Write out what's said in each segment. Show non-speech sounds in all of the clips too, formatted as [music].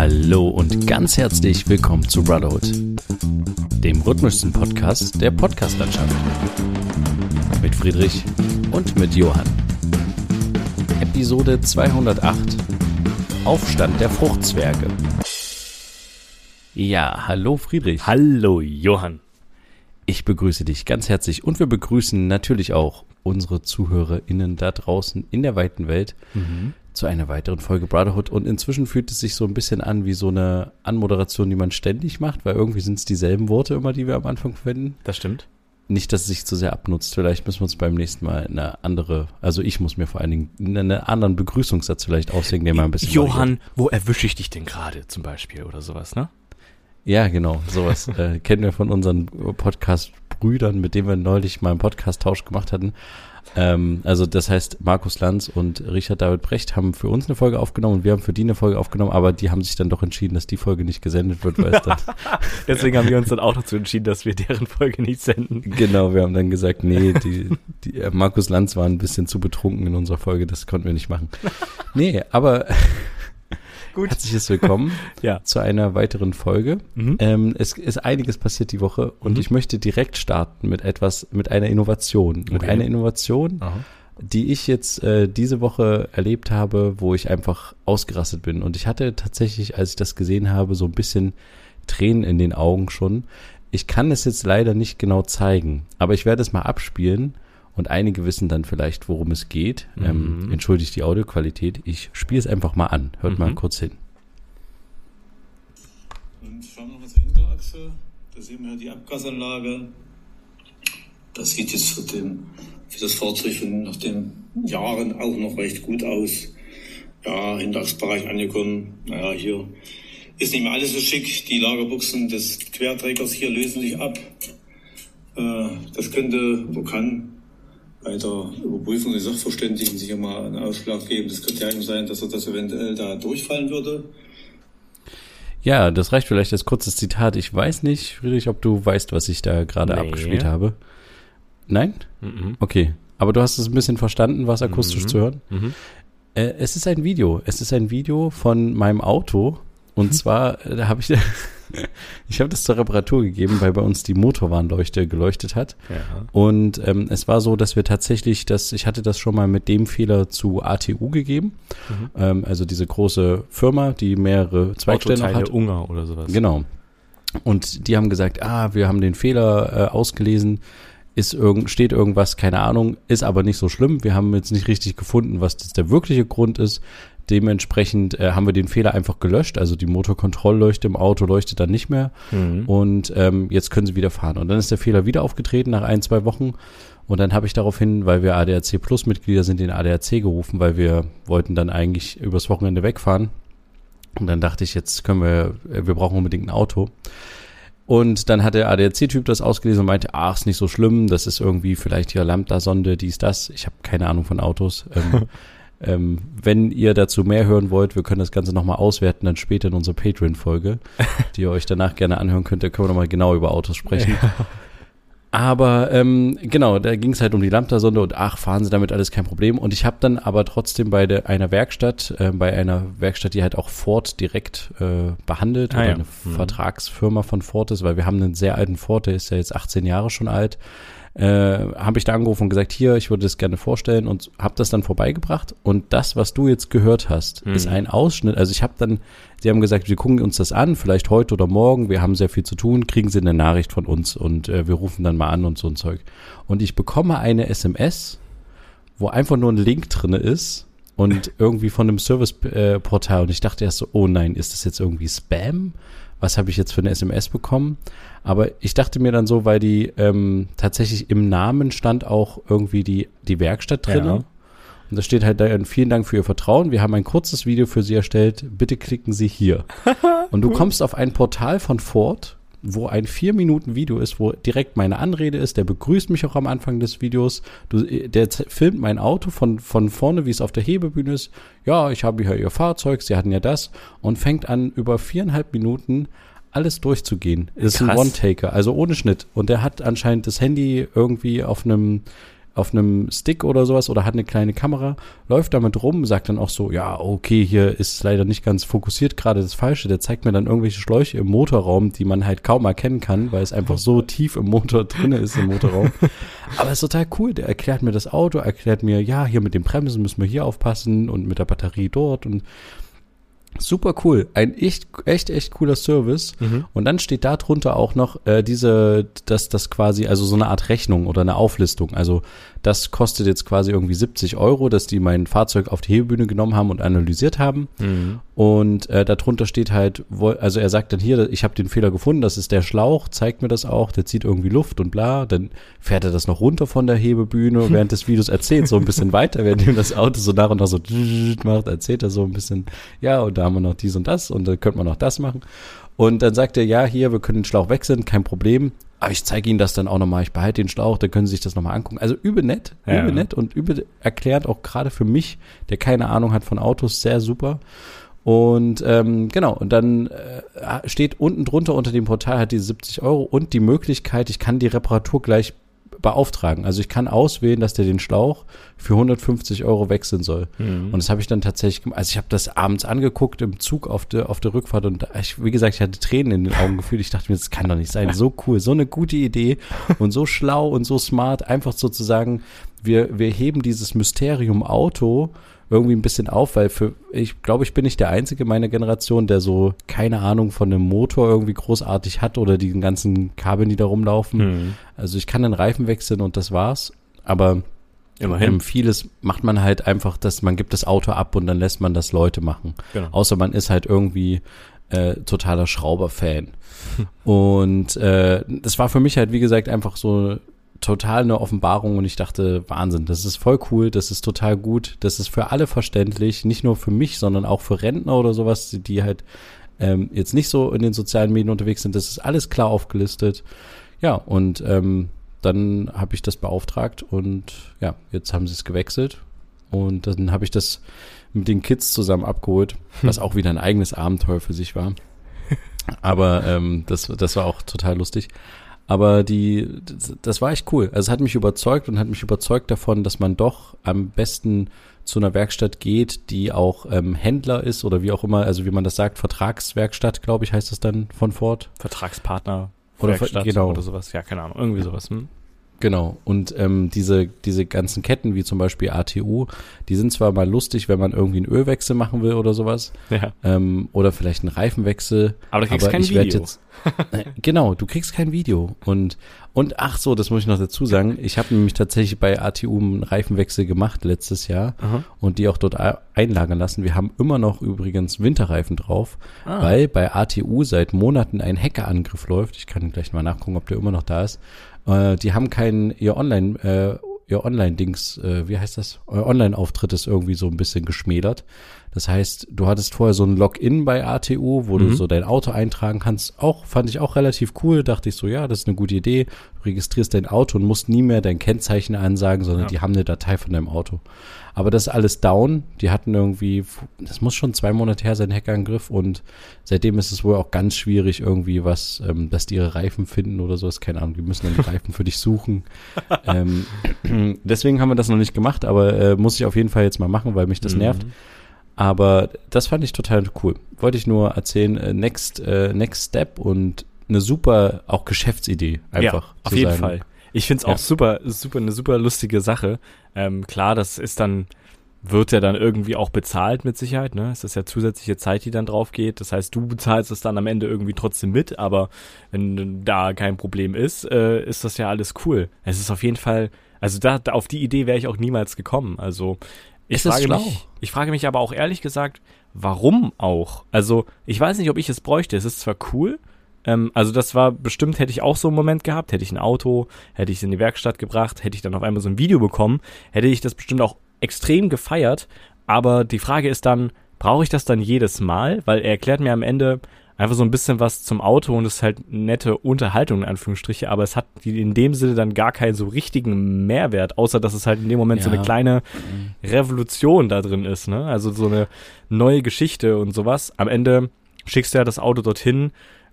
Hallo und ganz herzlich willkommen zu Brotherhood, dem rhythmischsten Podcast der Podcastlandschaft. Mit Friedrich und mit Johann. Episode 208 Aufstand der Fruchtzwerge. Ja, hallo Friedrich. Hallo Johann. Ich begrüße dich ganz herzlich und wir begrüßen natürlich auch unsere ZuhörerInnen da draußen in der weiten Welt Mhm. Zu einer weiteren Folge Brotherhood. Und inzwischen fühlt es sich so ein bisschen an wie so eine Anmoderation, die man ständig macht, weil irgendwie sind es dieselben Worte immer, die wir am Anfang verwenden. Das stimmt. Nicht, dass es sich zu sehr abnutzt. Vielleicht müssen wir uns beim nächsten Mal eine andere, also ich muss mir vor allen Dingen einen anderen Begrüßungssatz vielleicht auslegen, der mal ein bisschen Johann, wo erwische ich dich denn gerade zum Beispiel oder sowas, ne? Ja, genau, sowas äh, kennen wir von unseren Podcast-Brüdern, mit denen wir neulich mal einen Podcast-Tausch gemacht hatten. Ähm, also das heißt, Markus Lanz und Richard David Brecht haben für uns eine Folge aufgenommen und wir haben für die eine Folge aufgenommen, aber die haben sich dann doch entschieden, dass die Folge nicht gesendet wird, weil es dann, [laughs] Deswegen haben wir uns dann auch dazu entschieden, dass wir deren Folge nicht senden. genau, wir haben dann gesagt, nee, die, die äh, Markus Lanz war ein bisschen zu betrunken in unserer Folge, das konnten wir nicht machen. Nee, aber Gut. herzliches Willkommen [laughs] Ja. zu einer weiteren Folge. Mhm. Ähm, es ist einiges passiert die Woche und Mhm. ich möchte direkt starten mit etwas, mit einer Innovation. Mit Okay. einer Innovation, Aha. die ich jetzt äh, diese Woche erlebt habe, wo ich einfach ausgerastet bin. Und ich hatte tatsächlich, als ich das gesehen habe, so ein bisschen Tränen in den Augen schon. Ich kann es jetzt leider nicht genau zeigen, aber ich werde es mal abspielen und einige wissen dann vielleicht, worum es geht. Ähm, Mhm. entschuldigt die Audioqualität. Ich spiele es einfach mal an. Hört mal Mhm. kurz hin. Und schauen wir noch zur Hinterachse. Da sehen wir die Abgasanlage. Das sieht jetzt für, den, für das Fahrzeug von nach den Jahren auch noch recht gut aus. Ja, Hinterachsbereich angekommen. Naja, hier ist nicht mehr alles so schick. Die Lagerbuchsen des Querträgers hier lösen sich ab. Äh, das könnte, wo kann, bei der Überprüfung des Sachverständigen sicher mal ein ausschlaggebendes Kriterium sein, dass er das eventuell da durchfallen würde. Ja, das reicht vielleicht als kurzes Zitat. Ich weiß nicht, Friedrich, ob du weißt, was ich da gerade Nee. abgespielt habe. Nein? Mhm. Okay. Aber du hast es ein bisschen verstanden, was akustisch Mhm. zu hören. Mhm. Äh, es ist ein Video. Es ist ein Video von meinem Auto. Und zwar, äh, da habe ich, [laughs] ich habe das zur Reparatur gegeben, weil bei uns die Motorwarnleuchte geleuchtet hat. Ja. Und ähm, es war so, dass wir tatsächlich das, ich hatte das schon mal mit dem Fehler zu ATU gegeben. Mhm. Ähm, also diese große Firma, die mehrere Zweigstellen hat. Unger oder sowas. Genau. Und die haben gesagt, ah, wir haben den Fehler äh, ausgelesen, ist irgend, steht irgendwas, keine Ahnung, ist aber nicht so schlimm. Wir haben jetzt nicht richtig gefunden, was das der wirkliche Grund ist. Dementsprechend äh, haben wir den Fehler einfach gelöscht. Also die Motorkontrollleuchte im Auto leuchtet dann nicht mehr. Mhm. Und ähm, jetzt können sie wieder fahren. Und dann ist der Fehler wieder aufgetreten nach ein, zwei Wochen. Und dann habe ich daraufhin, weil wir ADAC Plus Mitglieder sind, den ADAC gerufen, weil wir wollten dann eigentlich übers Wochenende wegfahren. Und dann dachte ich, jetzt können wir, äh, wir brauchen unbedingt ein Auto. Und dann hat der ADAC-Typ das ausgelesen und meinte, ach, ist nicht so schlimm, das ist irgendwie vielleicht hier Lambda-Sonde, dies, das. Ich habe keine Ahnung von Autos. Ähm, [laughs] ähm, wenn ihr dazu mehr hören wollt, wir können das Ganze nochmal auswerten, dann später in unserer Patreon-Folge, [laughs] die ihr euch danach gerne anhören könnt, da können wir nochmal genau über Autos sprechen. Aber ähm, genau, da ging es halt um die Lambda-Sonde und ach, fahren Sie damit alles kein Problem. Und ich habe dann aber trotzdem bei der, einer Werkstatt, äh, bei einer Werkstatt, die halt auch Ford direkt äh, behandelt Ah, oder ja. eine Mhm. Vertragsfirma von Ford ist, weil wir haben einen sehr alten Ford, der ist ja jetzt 18 Jahre schon alt, äh, habe ich da angerufen und gesagt, hier, ich würde das gerne vorstellen und habe das dann vorbeigebracht. Und das, was du jetzt gehört hast, Mhm. ist ein Ausschnitt. Also ich habe dann, sie haben gesagt, wir gucken uns das an, vielleicht heute oder morgen, wir haben sehr viel zu tun, kriegen sie eine Nachricht von uns und äh, wir rufen dann mal an und so ein Zeug. Und ich bekomme eine SMS, wo einfach nur ein Link drinne ist und irgendwie von einem Serviceportal und ich dachte erst so, oh nein, ist das jetzt irgendwie Spam? Was habe ich jetzt für eine SMS bekommen? Aber ich dachte mir dann so, weil die ähm, tatsächlich im Namen stand auch irgendwie die, die Werkstatt drinne. Ja. Und da steht halt da, vielen Dank für Ihr Vertrauen. Wir haben ein kurzes Video für Sie erstellt. Bitte klicken Sie hier. [laughs] Und du kommst auf ein Portal von Ford, wo ein vier Minuten Video ist, wo direkt meine Anrede ist. Der begrüßt mich auch am Anfang des Videos. Du, der filmt mein Auto von, von vorne, wie es auf der Hebebühne ist. Ja, ich habe hier Ihr Fahrzeug. Sie hatten ja das. Und fängt an, über viereinhalb Minuten alles durchzugehen. Ist ein Krass. One-Taker, also ohne Schnitt. Und der hat anscheinend das Handy irgendwie auf einem auf einem Stick oder sowas oder hat eine kleine Kamera, läuft damit rum, sagt dann auch so, ja, okay, hier ist leider nicht ganz fokussiert gerade das Falsche. Der zeigt mir dann irgendwelche Schläuche im Motorraum, die man halt kaum erkennen kann, weil es einfach so tief im Motor drin ist im Motorraum. [laughs] Aber es ist total cool. Der erklärt mir das Auto, erklärt mir, ja, hier mit den Bremsen müssen wir hier aufpassen und mit der Batterie dort und Super cool. Ein echt, echt, echt cooler Service. Mhm. Und dann steht da drunter auch noch äh, diese, dass das quasi, also so eine Art Rechnung oder eine Auflistung. Also das kostet jetzt quasi irgendwie 70 Euro, dass die mein Fahrzeug auf die Hebebühne genommen haben und analysiert haben. Mhm. Und äh, darunter steht halt, wo, also er sagt dann hier, ich habe den Fehler gefunden, das ist der Schlauch, zeigt mir das auch, der zieht irgendwie Luft und bla. Dann fährt er das noch runter von der Hebebühne, [laughs] während des Videos erzählt, so ein bisschen weiter, während ihm das Auto so nach und nach so [laughs] macht, erzählt er so ein bisschen, ja, und da haben wir noch dies und das und da könnte man noch das machen. Und dann sagt er, ja, hier, wir können den Schlauch wechseln, kein Problem. Aber ich zeige Ihnen das dann auch nochmal. Ich behalte den Schlauch, da können Sie sich das nochmal angucken. Also übel nett, ja. übel nett und übel erklärt, auch gerade für mich, der keine Ahnung hat von Autos, sehr super. Und ähm, genau, und dann äh, steht unten drunter unter dem Portal hat die 70 Euro und die Möglichkeit, ich kann die Reparatur gleich beauftragen. Also ich kann auswählen, dass der den Schlauch für 150 Euro wechseln soll. Mhm. Und das habe ich dann tatsächlich gemacht. Also ich habe das abends angeguckt im Zug auf der, auf der Rückfahrt und ich, wie gesagt, ich hatte Tränen in den Augen gefühlt. Ich dachte mir, das kann doch nicht sein. So cool, so eine gute Idee und so schlau und so smart. Einfach sozusagen, wir, wir heben dieses Mysterium Auto irgendwie ein bisschen auf, weil für, ich glaube, ich bin nicht der Einzige meiner Generation, der so keine Ahnung von einem Motor irgendwie großartig hat oder die ganzen Kabeln, die da rumlaufen. Mhm. Also ich kann den Reifen wechseln und das war's. Aber Immerhin. Ähm, vieles macht man halt einfach, dass man gibt das Auto ab und dann lässt man das Leute machen. Genau. Außer man ist halt irgendwie äh, totaler Schrauber-Fan. [laughs] und äh, das war für mich halt, wie gesagt, einfach so total eine Offenbarung und ich dachte, Wahnsinn, das ist voll cool, das ist total gut, das ist für alle verständlich, nicht nur für mich, sondern auch für Rentner oder sowas, die halt ähm, jetzt nicht so in den sozialen Medien unterwegs sind, das ist alles klar aufgelistet. Ja, und ähm, dann habe ich das beauftragt und ja, jetzt haben sie es gewechselt und dann habe ich das mit den Kids zusammen abgeholt, was auch wieder ein eigenes Abenteuer für sich war. [laughs] Aber ähm, das, das war auch total lustig. Aber die, das, das war echt cool. Also es hat mich überzeugt und hat mich überzeugt davon, dass man doch am besten zu einer Werkstatt geht, die auch ähm, Händler ist oder wie auch immer, also wie man das sagt, Vertragswerkstatt, glaube ich, heißt das dann von Ford. Vertragspartner. Oder Werkstatt genau. oder sowas. Ja, keine Ahnung, irgendwie sowas. Hm? Genau. Und ähm, diese, diese ganzen Ketten, wie zum Beispiel ATU, die sind zwar mal lustig, wenn man irgendwie einen Ölwechsel machen will oder sowas. Ja. Ähm, oder vielleicht einen Reifenwechsel. Aber du kriegst aber kein ich Video. Jetzt, äh, genau, du kriegst kein Video. Und, und ach so, das muss ich noch dazu sagen. Ich habe nämlich tatsächlich bei ATU einen Reifenwechsel gemacht letztes Jahr Aha. und die auch dort einlagern lassen. Wir haben immer noch übrigens Winterreifen drauf, ah. weil bei ATU seit Monaten ein Hackerangriff läuft. Ich kann gleich mal nachgucken, ob der immer noch da ist. Äh, die haben keinen, ihr Online, äh, ihr Online-Dings, äh, wie heißt das? Euer Online-Auftritt ist irgendwie so ein bisschen geschmälert. Das heißt, du hattest vorher so ein Login bei ATU, wo mhm. du so dein Auto eintragen kannst. Auch, fand ich auch relativ cool. Dachte ich so, ja, das ist eine gute Idee. Du registrierst dein Auto und musst nie mehr dein Kennzeichen ansagen, sondern ja. die haben eine Datei von deinem Auto. Aber das ist alles down. Die hatten irgendwie, das muss schon zwei Monate her sein, Hackerangriff. Und seitdem ist es wohl auch ganz schwierig irgendwie was, ähm, dass die ihre Reifen finden oder sowas. Keine Ahnung, die müssen dann die Reifen für dich suchen. [laughs] ähm, [clears throat] deswegen haben wir das noch nicht gemacht, aber äh, muss ich auf jeden Fall jetzt mal machen, weil mich das mhm. nervt. Aber das fand ich total cool. Wollte ich nur erzählen, äh, next, äh, next Step und eine super auch Geschäftsidee einfach. Ja, auf jeden sagen. Fall. Ich finde es ja. auch super, super, eine super lustige Sache. Ähm, klar, das ist dann, wird ja dann irgendwie auch bezahlt mit Sicherheit, ne? Es ist ja zusätzliche Zeit, die dann drauf geht. Das heißt, du bezahlst es dann am Ende irgendwie trotzdem mit, aber wenn da kein Problem ist, äh, ist das ja alles cool. Es ist auf jeden Fall, also da, da auf die Idee wäre ich auch niemals gekommen. Also ich ist frage mich, ich frage mich aber auch ehrlich gesagt, warum auch? Also ich weiß nicht, ob ich es bräuchte. Es ist zwar cool, ähm, also das war bestimmt, hätte ich auch so einen Moment gehabt, hätte ich ein Auto, hätte ich es in die Werkstatt gebracht, hätte ich dann auf einmal so ein Video bekommen, hätte ich das bestimmt auch extrem gefeiert. Aber die Frage ist dann, brauche ich das dann jedes Mal? Weil er erklärt mir am Ende einfach so ein bisschen was zum Auto und es ist halt nette Unterhaltung in Anführungsstriche, aber es hat in dem Sinne dann gar keinen so richtigen Mehrwert, außer dass es halt in dem Moment ja. so eine kleine Revolution da drin ist, ne? Also so eine neue Geschichte und sowas. Am Ende schickst du ja das Auto dorthin,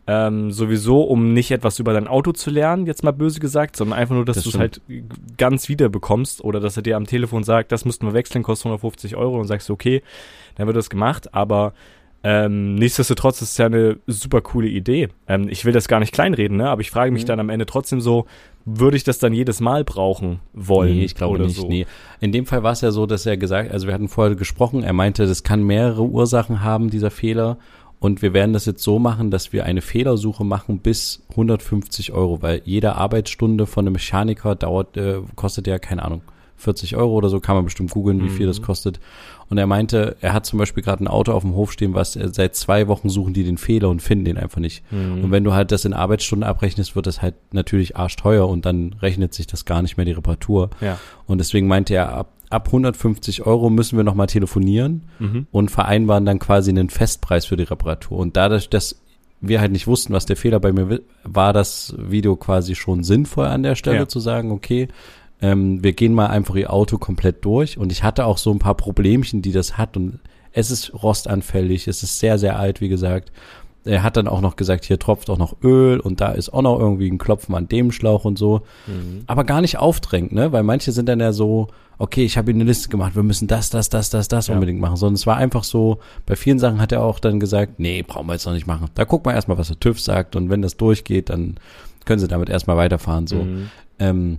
Ähm, sowieso, um nicht etwas über dein Auto zu lernen, jetzt mal böse gesagt, sondern einfach nur, dass Das du es halt ganz wieder bekommst oder dass er dir am Telefon sagt, das müssten wir wechseln, kostet 150 Euro und sagst du, okay, dann wird das gemacht, aber ähm, nichtsdestotrotz ist es ja eine super coole Idee. Ähm, ich will das gar nicht kleinreden, ne? aber ich frage mich Mhm. dann am Ende trotzdem so, würde ich das dann jedes Mal brauchen wollen? Nee, ich glaube nicht. so? Nee. In dem Fall war es ja so, dass er gesagt, also wir hatten vorher gesprochen, er meinte, das kann mehrere Ursachen haben, dieser Fehler. Und wir werden das jetzt so machen, dass wir eine Fehlersuche machen bis 150 Euro, weil jede Arbeitsstunde von einem Mechaniker dauert, äh, kostet ja, keine Ahnung, 40 Euro oder so, kann man bestimmt googeln, wie viel das kostet. Und er meinte, er hat zum Beispiel gerade ein Auto auf dem Hof stehen, was seit zwei Wochen suchen die den Fehler und finden den einfach nicht. Und wenn du halt das in Arbeitsstunden abrechnest, wird das halt natürlich arschteuer und dann rechnet sich das gar nicht mehr die Reparatur. Ja. Und deswegen meinte er, ab, ab 150 Euro müssen wir nochmal telefonieren Mhm. und vereinbaren dann quasi einen Festpreis für die Reparatur. Und dadurch, dass wir halt nicht wussten, was der Fehler bei mir war, das Video quasi schon sinnvoll an der Stelle Ja. zu sagen, okay, ähm, wir gehen mal einfach ihr Auto komplett durch. Und ich hatte auch so ein paar Problemchen, die das hat. Und es ist rostanfällig, es ist sehr, sehr alt, wie gesagt. Er hat dann auch noch gesagt, hier tropft auch noch Öl und da ist auch noch irgendwie ein Klopfen an dem Schlauch und so. Aber gar nicht aufdrängend, ne? Weil manche sind dann ja so, okay, ich habe ihm eine Liste gemacht, wir müssen das, das, das, das, das Ja. unbedingt machen. Sondern es war einfach so, bei vielen Sachen hat er auch dann gesagt, nee, brauchen wir jetzt noch nicht machen. Da gucken wir erstmal, was der TÜV sagt und wenn das durchgeht, dann können sie damit erstmal weiterfahren. So. Mhm. Ähm,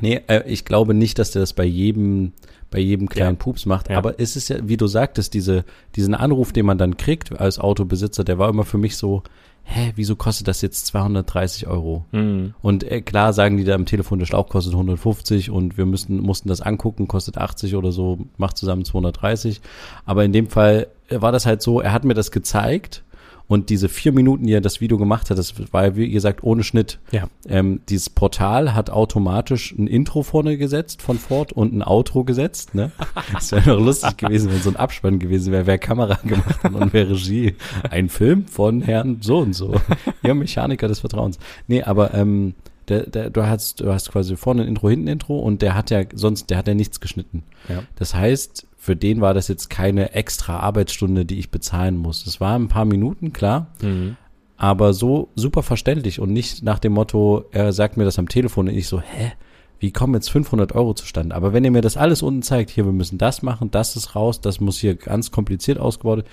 nee, äh, ich glaube nicht, dass der das bei jedem, bei jedem kleinen Ja. Pups macht. Ja. Aber es ist ja, wie du sagtest, diese, diesen Anruf, den man dann kriegt als Autobesitzer, der war immer für mich so, hä, wieso kostet das jetzt 230 Euro? Mhm. Und äh, klar sagen die da am Telefon, der Schlauch kostet 150 und wir müssten, mussten das angucken, kostet 80 oder so, macht zusammen 230. Aber in dem Fall äh, war das halt so, er hat mir das gezeigt und diese vier Minuten, die er das Video gemacht hat, das war, wie gesagt, ohne Schnitt. Ja. Ähm, dieses Portal hat automatisch ein Intro vorne gesetzt von Ford und ein Outro gesetzt. Ne? [laughs] Das wäre doch lustig gewesen, wenn so ein Abspann gewesen wäre, wer Kamera gemacht hat und wer Regie. Ein Film von Herrn so und so. [laughs] Ihr Mechaniker des Vertrauens. Nee, aber ähm, der, der, du hast, du hast quasi vorne ein Intro, hinten ein Intro und der hat ja sonst, der hat ja nichts geschnitten. Ja. Das heißt, für den war das jetzt keine extra Arbeitsstunde, die ich bezahlen muss. Es war ein paar Minuten, klar, Mhm. aber so super verständlich und nicht nach dem Motto, er sagt mir das am Telefon und ich so, hä? Wie kommen jetzt 500 Euro zustande? Aber wenn ihr mir das alles unten zeigt, hier, wir müssen das machen, das ist raus, das muss hier ganz kompliziert ausgebaut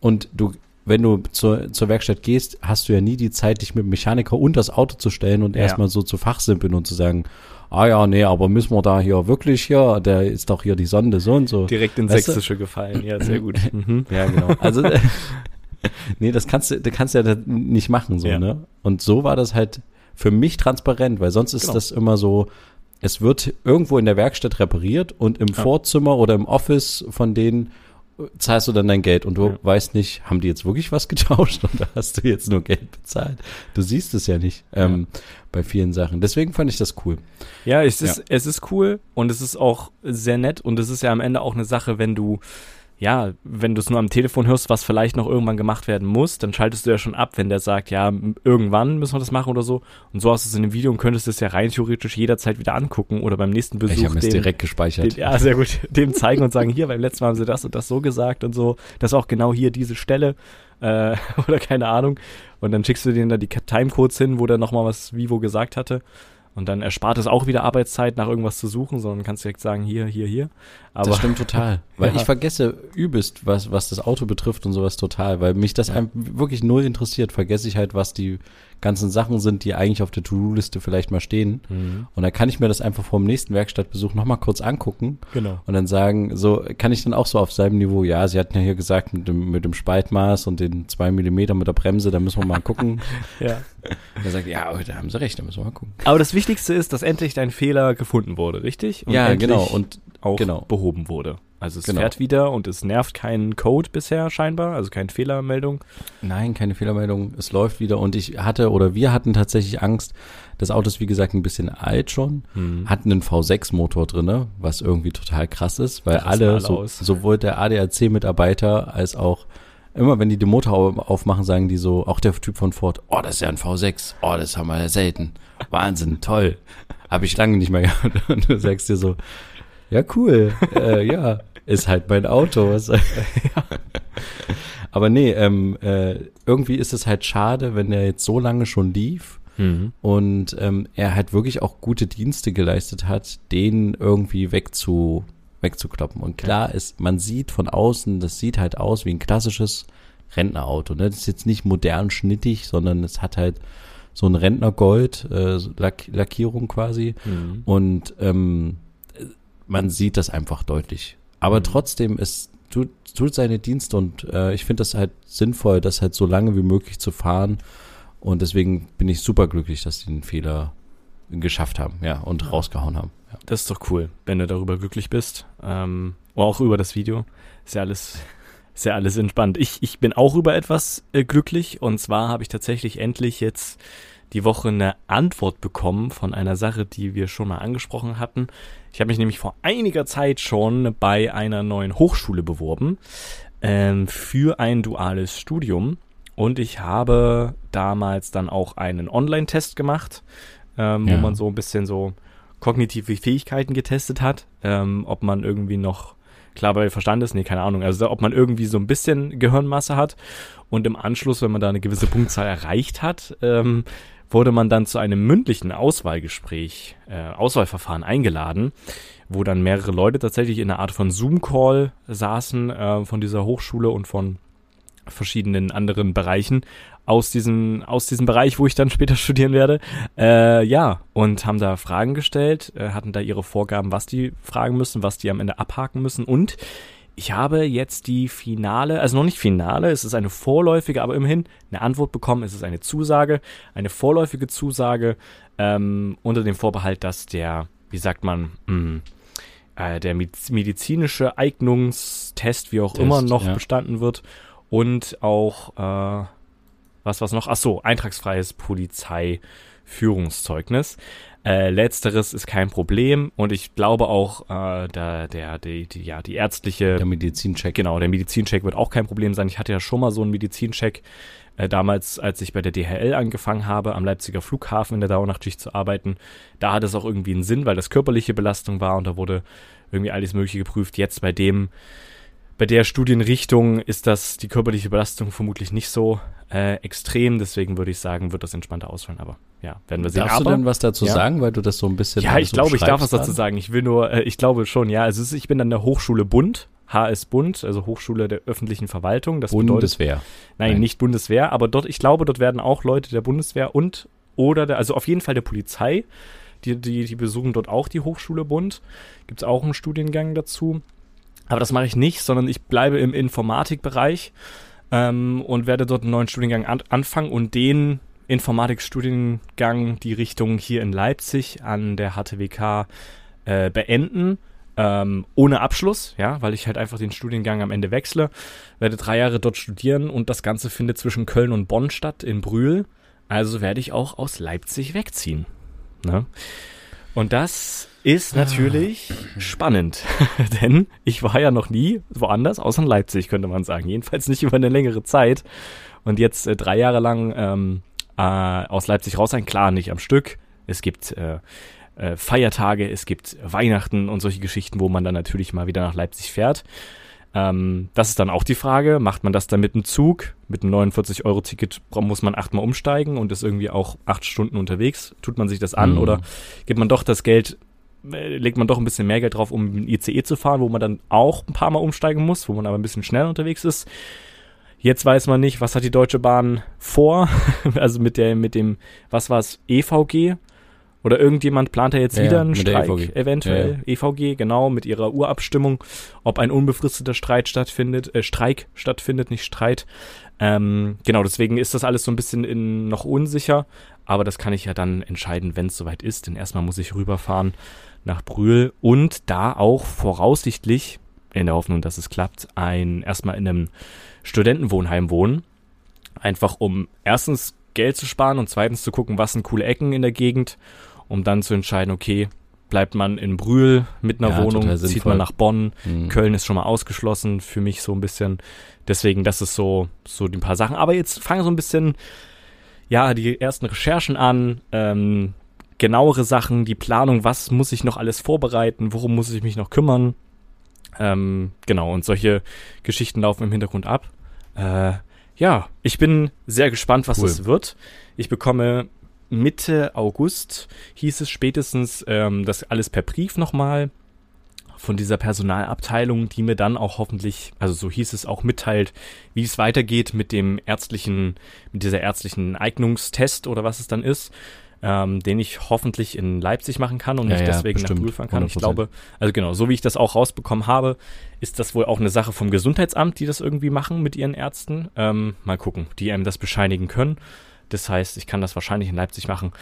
und du, wenn du zur, zur Werkstatt gehst, hast du ja nie die Zeit, dich mit dem Mechaniker und das Auto zu stellen und Ja. erstmal so zu fachsimpeln und zu sagen, ah ja, nee, aber müssen wir da hier wirklich hier, der ist doch hier die Sonde so und so. Direkt ins Weißt du? Sächsische gefallen, ja, sehr gut. [laughs] Mhm. Ja, genau. Also, [laughs] [laughs] nee, das kannst du, das kannst du ja nicht machen, so, Ja. ne? Und so war das halt für mich transparent, weil sonst ist Genau. das immer so, es wird irgendwo in der Werkstatt repariert und im Ja. Vorzimmer oder im Office von denen zahlst du dann dein Geld und du Ja. weißt nicht, haben die jetzt wirklich was getauscht [laughs] oder hast du jetzt nur Geld bezahlt? Du siehst es ja nicht ähm, bei vielen Sachen. Deswegen fand ich das cool. Ja, es ist, Ja. es ist cool und es ist auch sehr nett und es ist ja am Ende auch eine Sache, wenn du, ja, wenn du es nur am Telefon hörst, was vielleicht noch irgendwann gemacht werden muss, dann schaltest du ja schon ab, wenn der sagt, ja, irgendwann müssen wir das machen oder so. Und so hast du es in dem Video und könntest es ja rein theoretisch jederzeit wieder angucken oder beim nächsten Besuch ich habe es dem- direkt gespeichert. den, ja, sehr gut. [laughs] Dem zeigen und sagen, hier, beim letzten Mal haben sie das und das so gesagt und so. Das ist auch genau hier diese Stelle. Äh, [laughs] oder keine Ahnung. Und dann schickst du denen da die Timecodes hin, wo der nochmal was Vivo gesagt hatte. Und dann erspart es auch wieder Arbeitszeit, nach irgendwas zu suchen, sondern kannst direkt sagen, hier, hier, hier. Aber das stimmt total. [laughs] Weil Ja. ich vergesse übelst, was, was das Auto betrifft und sowas total, weil mich das einem wirklich null interessiert, vergesse ich halt, was die ganzen Sachen sind, die eigentlich auf der To-Do-Liste vielleicht mal stehen. Mhm. Und dann kann ich mir das einfach vor dem nächsten Werkstattbesuch nochmal kurz angucken Genau. und dann sagen, so kann ich dann auch so auf seinem Niveau, ja, sie hatten ja hier gesagt, mit dem, mit dem Spaltmaß und den zwei Millimeter mit der Bremse, da müssen wir mal gucken. [laughs] Ja. [laughs] er sagt, ja, oh, da haben sie recht, da müssen wir mal gucken. Aber das Wichtigste ist, dass endlich dein Fehler gefunden wurde, richtig? ja, endlich genau. Und auch genau. behoben wurde. Also es Genau. fährt wieder und es nervt keinen Code bisher scheinbar, also keine Fehlermeldung. Nein, keine Fehlermeldung. Es läuft wieder und ich hatte oder wir hatten tatsächlich Angst. Das Auto ist wie gesagt ein bisschen alt schon, Hm. hat einen V6-Motor drinne, was irgendwie total krass ist, weil Rasten alle, so, sowohl der ADAC-Mitarbeiter als auch immer, wenn die den Motor au- aufmachen, sagen die so, auch der Typ von Ford, oh, das ist ja ein V6, oh, das haben wir ja selten, Wahnsinn, toll, habe ich lange nicht mehr gehabt. [laughs] Und du sagst dir so, ja cool, äh, ja, ist halt mein Auto. Was, [laughs] Aber nee, ähm, äh, irgendwie ist es halt schade, wenn der jetzt so lange schon lief mhm. und ähm, er halt wirklich auch gute Dienste geleistet hat, den irgendwie wegzu, wegzukloppen. Und klar ist, man sieht von außen, das sieht halt aus wie ein klassisches Rentnerauto. Ne? Das ist jetzt nicht modern schnittig, sondern es hat halt so ein Rentnergold, äh, Lack Lackierung quasi. Mhm. Und ähm, man sieht das einfach deutlich. Aber mhm. trotzdem ist tut, tut seine Dienste und äh, ich finde das halt sinnvoll, das halt so lange wie möglich zu fahren. Und deswegen bin ich super glücklich, dass die den Fehler geschafft haben, ja, und ja. rausgehauen haben. Ja. Das ist doch cool, wenn du darüber glücklich bist. Ähm, auch über das Video. Ist ja alles, ist ja alles entspannt. Ich, ich bin auch über etwas äh, glücklich und zwar habe ich tatsächlich endlich jetzt die Woche eine Antwort bekommen von einer Sache, die wir schon mal angesprochen hatten. Ich habe mich nämlich vor einiger Zeit schon bei einer neuen Hochschule beworben ähm, für ein duales Studium. Und ich habe damals dann auch einen Online-Test gemacht, ähm, ja. wo man so ein bisschen so kognitive Fähigkeiten getestet hat, ähm, ob man irgendwie noch klar bei Verstand ist, nee, keine Ahnung, also ob man irgendwie so ein bisschen Gehirnmasse hat und im Anschluss, wenn man da eine gewisse Punktzahl erreicht hat, ähm, wurde man dann zu einem mündlichen Auswahlgespräch, äh, Auswahlverfahren eingeladen, wo dann mehrere Leute tatsächlich in einer Art von Zoom-Call saßen äh, von dieser Hochschule und von verschiedenen anderen Bereichen aus diesem, aus diesem Bereich, wo ich dann [laughs] später studieren werde. Äh, ja, und haben da Fragen gestellt, äh, hatten da ihre Vorgaben, was die fragen müssen, was die am Ende abhaken müssen und ich habe jetzt die finale, also noch nicht finale, es ist eine vorläufige, aber immerhin eine Antwort bekommen. Es ist eine Zusage, eine vorläufige Zusage ähm, unter dem Vorbehalt, dass der, wie sagt man, mh, mm, äh, der medizinische Eignungstest, wie auch Test, immer, noch ja. bestanden wird und auch äh, was was noch? Ach so, eintragsfreies Polizeiführungszeugnis. Äh, letzteres ist kein Problem und ich glaube auch, äh, der, der, die, die, ja, die ärztliche. Der Medizincheck. Genau, der Medizincheck wird auch kein Problem sein. Ich hatte ja schon mal so einen Medizincheck äh, damals, als ich bei der DHL angefangen habe, am Leipziger Flughafen in der Dauernachtschicht zu arbeiten. Da hat es auch irgendwie einen Sinn, weil das körperliche Belastung war und da wurde irgendwie alles Mögliche geprüft. Jetzt bei dem bei der Studienrichtung ist das die körperliche Belastung vermutlich nicht so äh, extrem, deswegen würde ich sagen, wird das entspannter ausfallen, aber ja, werden wir sehen. Darfst aber, du denn was dazu ja. sagen, weil du das so ein bisschen Ja, ich glaube, ich darf was dazu sagen. Ich will nur, äh, ich glaube schon, ja, also ist, ich bin an der Hochschule Bund, HS Bund, also Hochschule der öffentlichen Verwaltung. Das Bundeswehr. Bedeutet, nein, nein, nicht Bundeswehr, aber dort, ich glaube, dort werden auch Leute der Bundeswehr und oder der, also auf jeden Fall der Polizei, die, die, die besuchen dort auch die Hochschule Bund. Gibt es auch einen Studiengang dazu. Aber das mache ich nicht, sondern ich bleibe im Informatikbereich ähm, und werde dort einen neuen Studiengang an anfangen und den Informatikstudiengang, die Richtung hier in Leipzig an der HTWK äh, beenden. Ähm, ohne Abschluss, ja, weil ich halt einfach den Studiengang am Ende wechsle, werde drei Jahre dort studieren und das Ganze findet zwischen Köln und Bonn statt, in Brühl. Also werde ich auch aus Leipzig wegziehen. Ne? Und das ist natürlich ah. spannend, [laughs] denn ich war ja noch nie woanders, außer in Leipzig, könnte man sagen. Jedenfalls nicht über eine längere Zeit. Und jetzt äh, drei Jahre lang ähm, äh, aus Leipzig raus sein, klar, nicht am Stück. Es gibt äh, äh, Feiertage, es gibt Weihnachten und solche Geschichten, wo man dann natürlich mal wieder nach Leipzig fährt. Ähm, das ist dann auch die Frage, macht man das dann mit einem Zug? Mit einem 49-Euro-Ticket muss man achtmal umsteigen und ist irgendwie auch acht Stunden unterwegs. Tut man sich das an mhm. oder gibt man doch das Geld legt man doch ein bisschen mehr Geld drauf, um ein ICE zu fahren, wo man dann auch ein paar Mal umsteigen muss, wo man aber ein bisschen schneller unterwegs ist. Jetzt weiß man nicht, was hat die Deutsche Bahn vor, [laughs] also mit der, mit dem, was war es, EVG? Oder irgendjemand plant ja jetzt ja, wieder einen Streik, EVG. eventuell, ja, ja. EVG, genau, mit ihrer Urabstimmung, ob ein unbefristeter Streit stattfindet, äh, Streik stattfindet, nicht Streit. Ähm, genau, deswegen ist das alles so ein bisschen in, noch unsicher, aber das kann ich ja dann entscheiden, wenn es soweit ist, denn erstmal muss ich rüberfahren nach Brühl und da auch voraussichtlich, in der Hoffnung, dass es klappt, ein erstmal in einem Studentenwohnheim wohnen. Einfach um erstens Geld zu sparen und zweitens zu gucken, was sind coole Ecken in der Gegend, um dann zu entscheiden, okay, bleibt man in Brühl mit einer ja, Wohnung, zieht man nach Bonn. Mhm. Köln ist schon mal ausgeschlossen für mich so ein bisschen. Deswegen, das ist so, so die paar Sachen. Aber jetzt fangen so ein bisschen, ja, die ersten Recherchen an. Ähm, genauere Sachen, die Planung, was muss ich noch alles vorbereiten, worum muss ich mich noch kümmern. Ähm, genau, und solche Geschichten laufen im Hintergrund ab. Äh, ja, ich bin sehr gespannt, was cool. es wird. Ich bekomme Mitte August, hieß es spätestens, ähm, das alles per Brief nochmal von dieser Personalabteilung, die mir dann auch hoffentlich, also so hieß es auch mitteilt, wie es weitergeht mit dem ärztlichen, mit dieser ärztlichen Eignungstest oder was es dann ist, ähm, den ich hoffentlich in Leipzig machen kann und ja, nicht ja, deswegen bestimmt, nach Brühl fahren kann. 100%. Ich glaube, also genau, so wie ich das auch rausbekommen habe, ist das wohl auch eine Sache vom Gesundheitsamt, die das irgendwie machen mit ihren Ärzten. Ähm, mal gucken, die einem das bescheinigen können. Das heißt, ich kann das wahrscheinlich in Leipzig machen.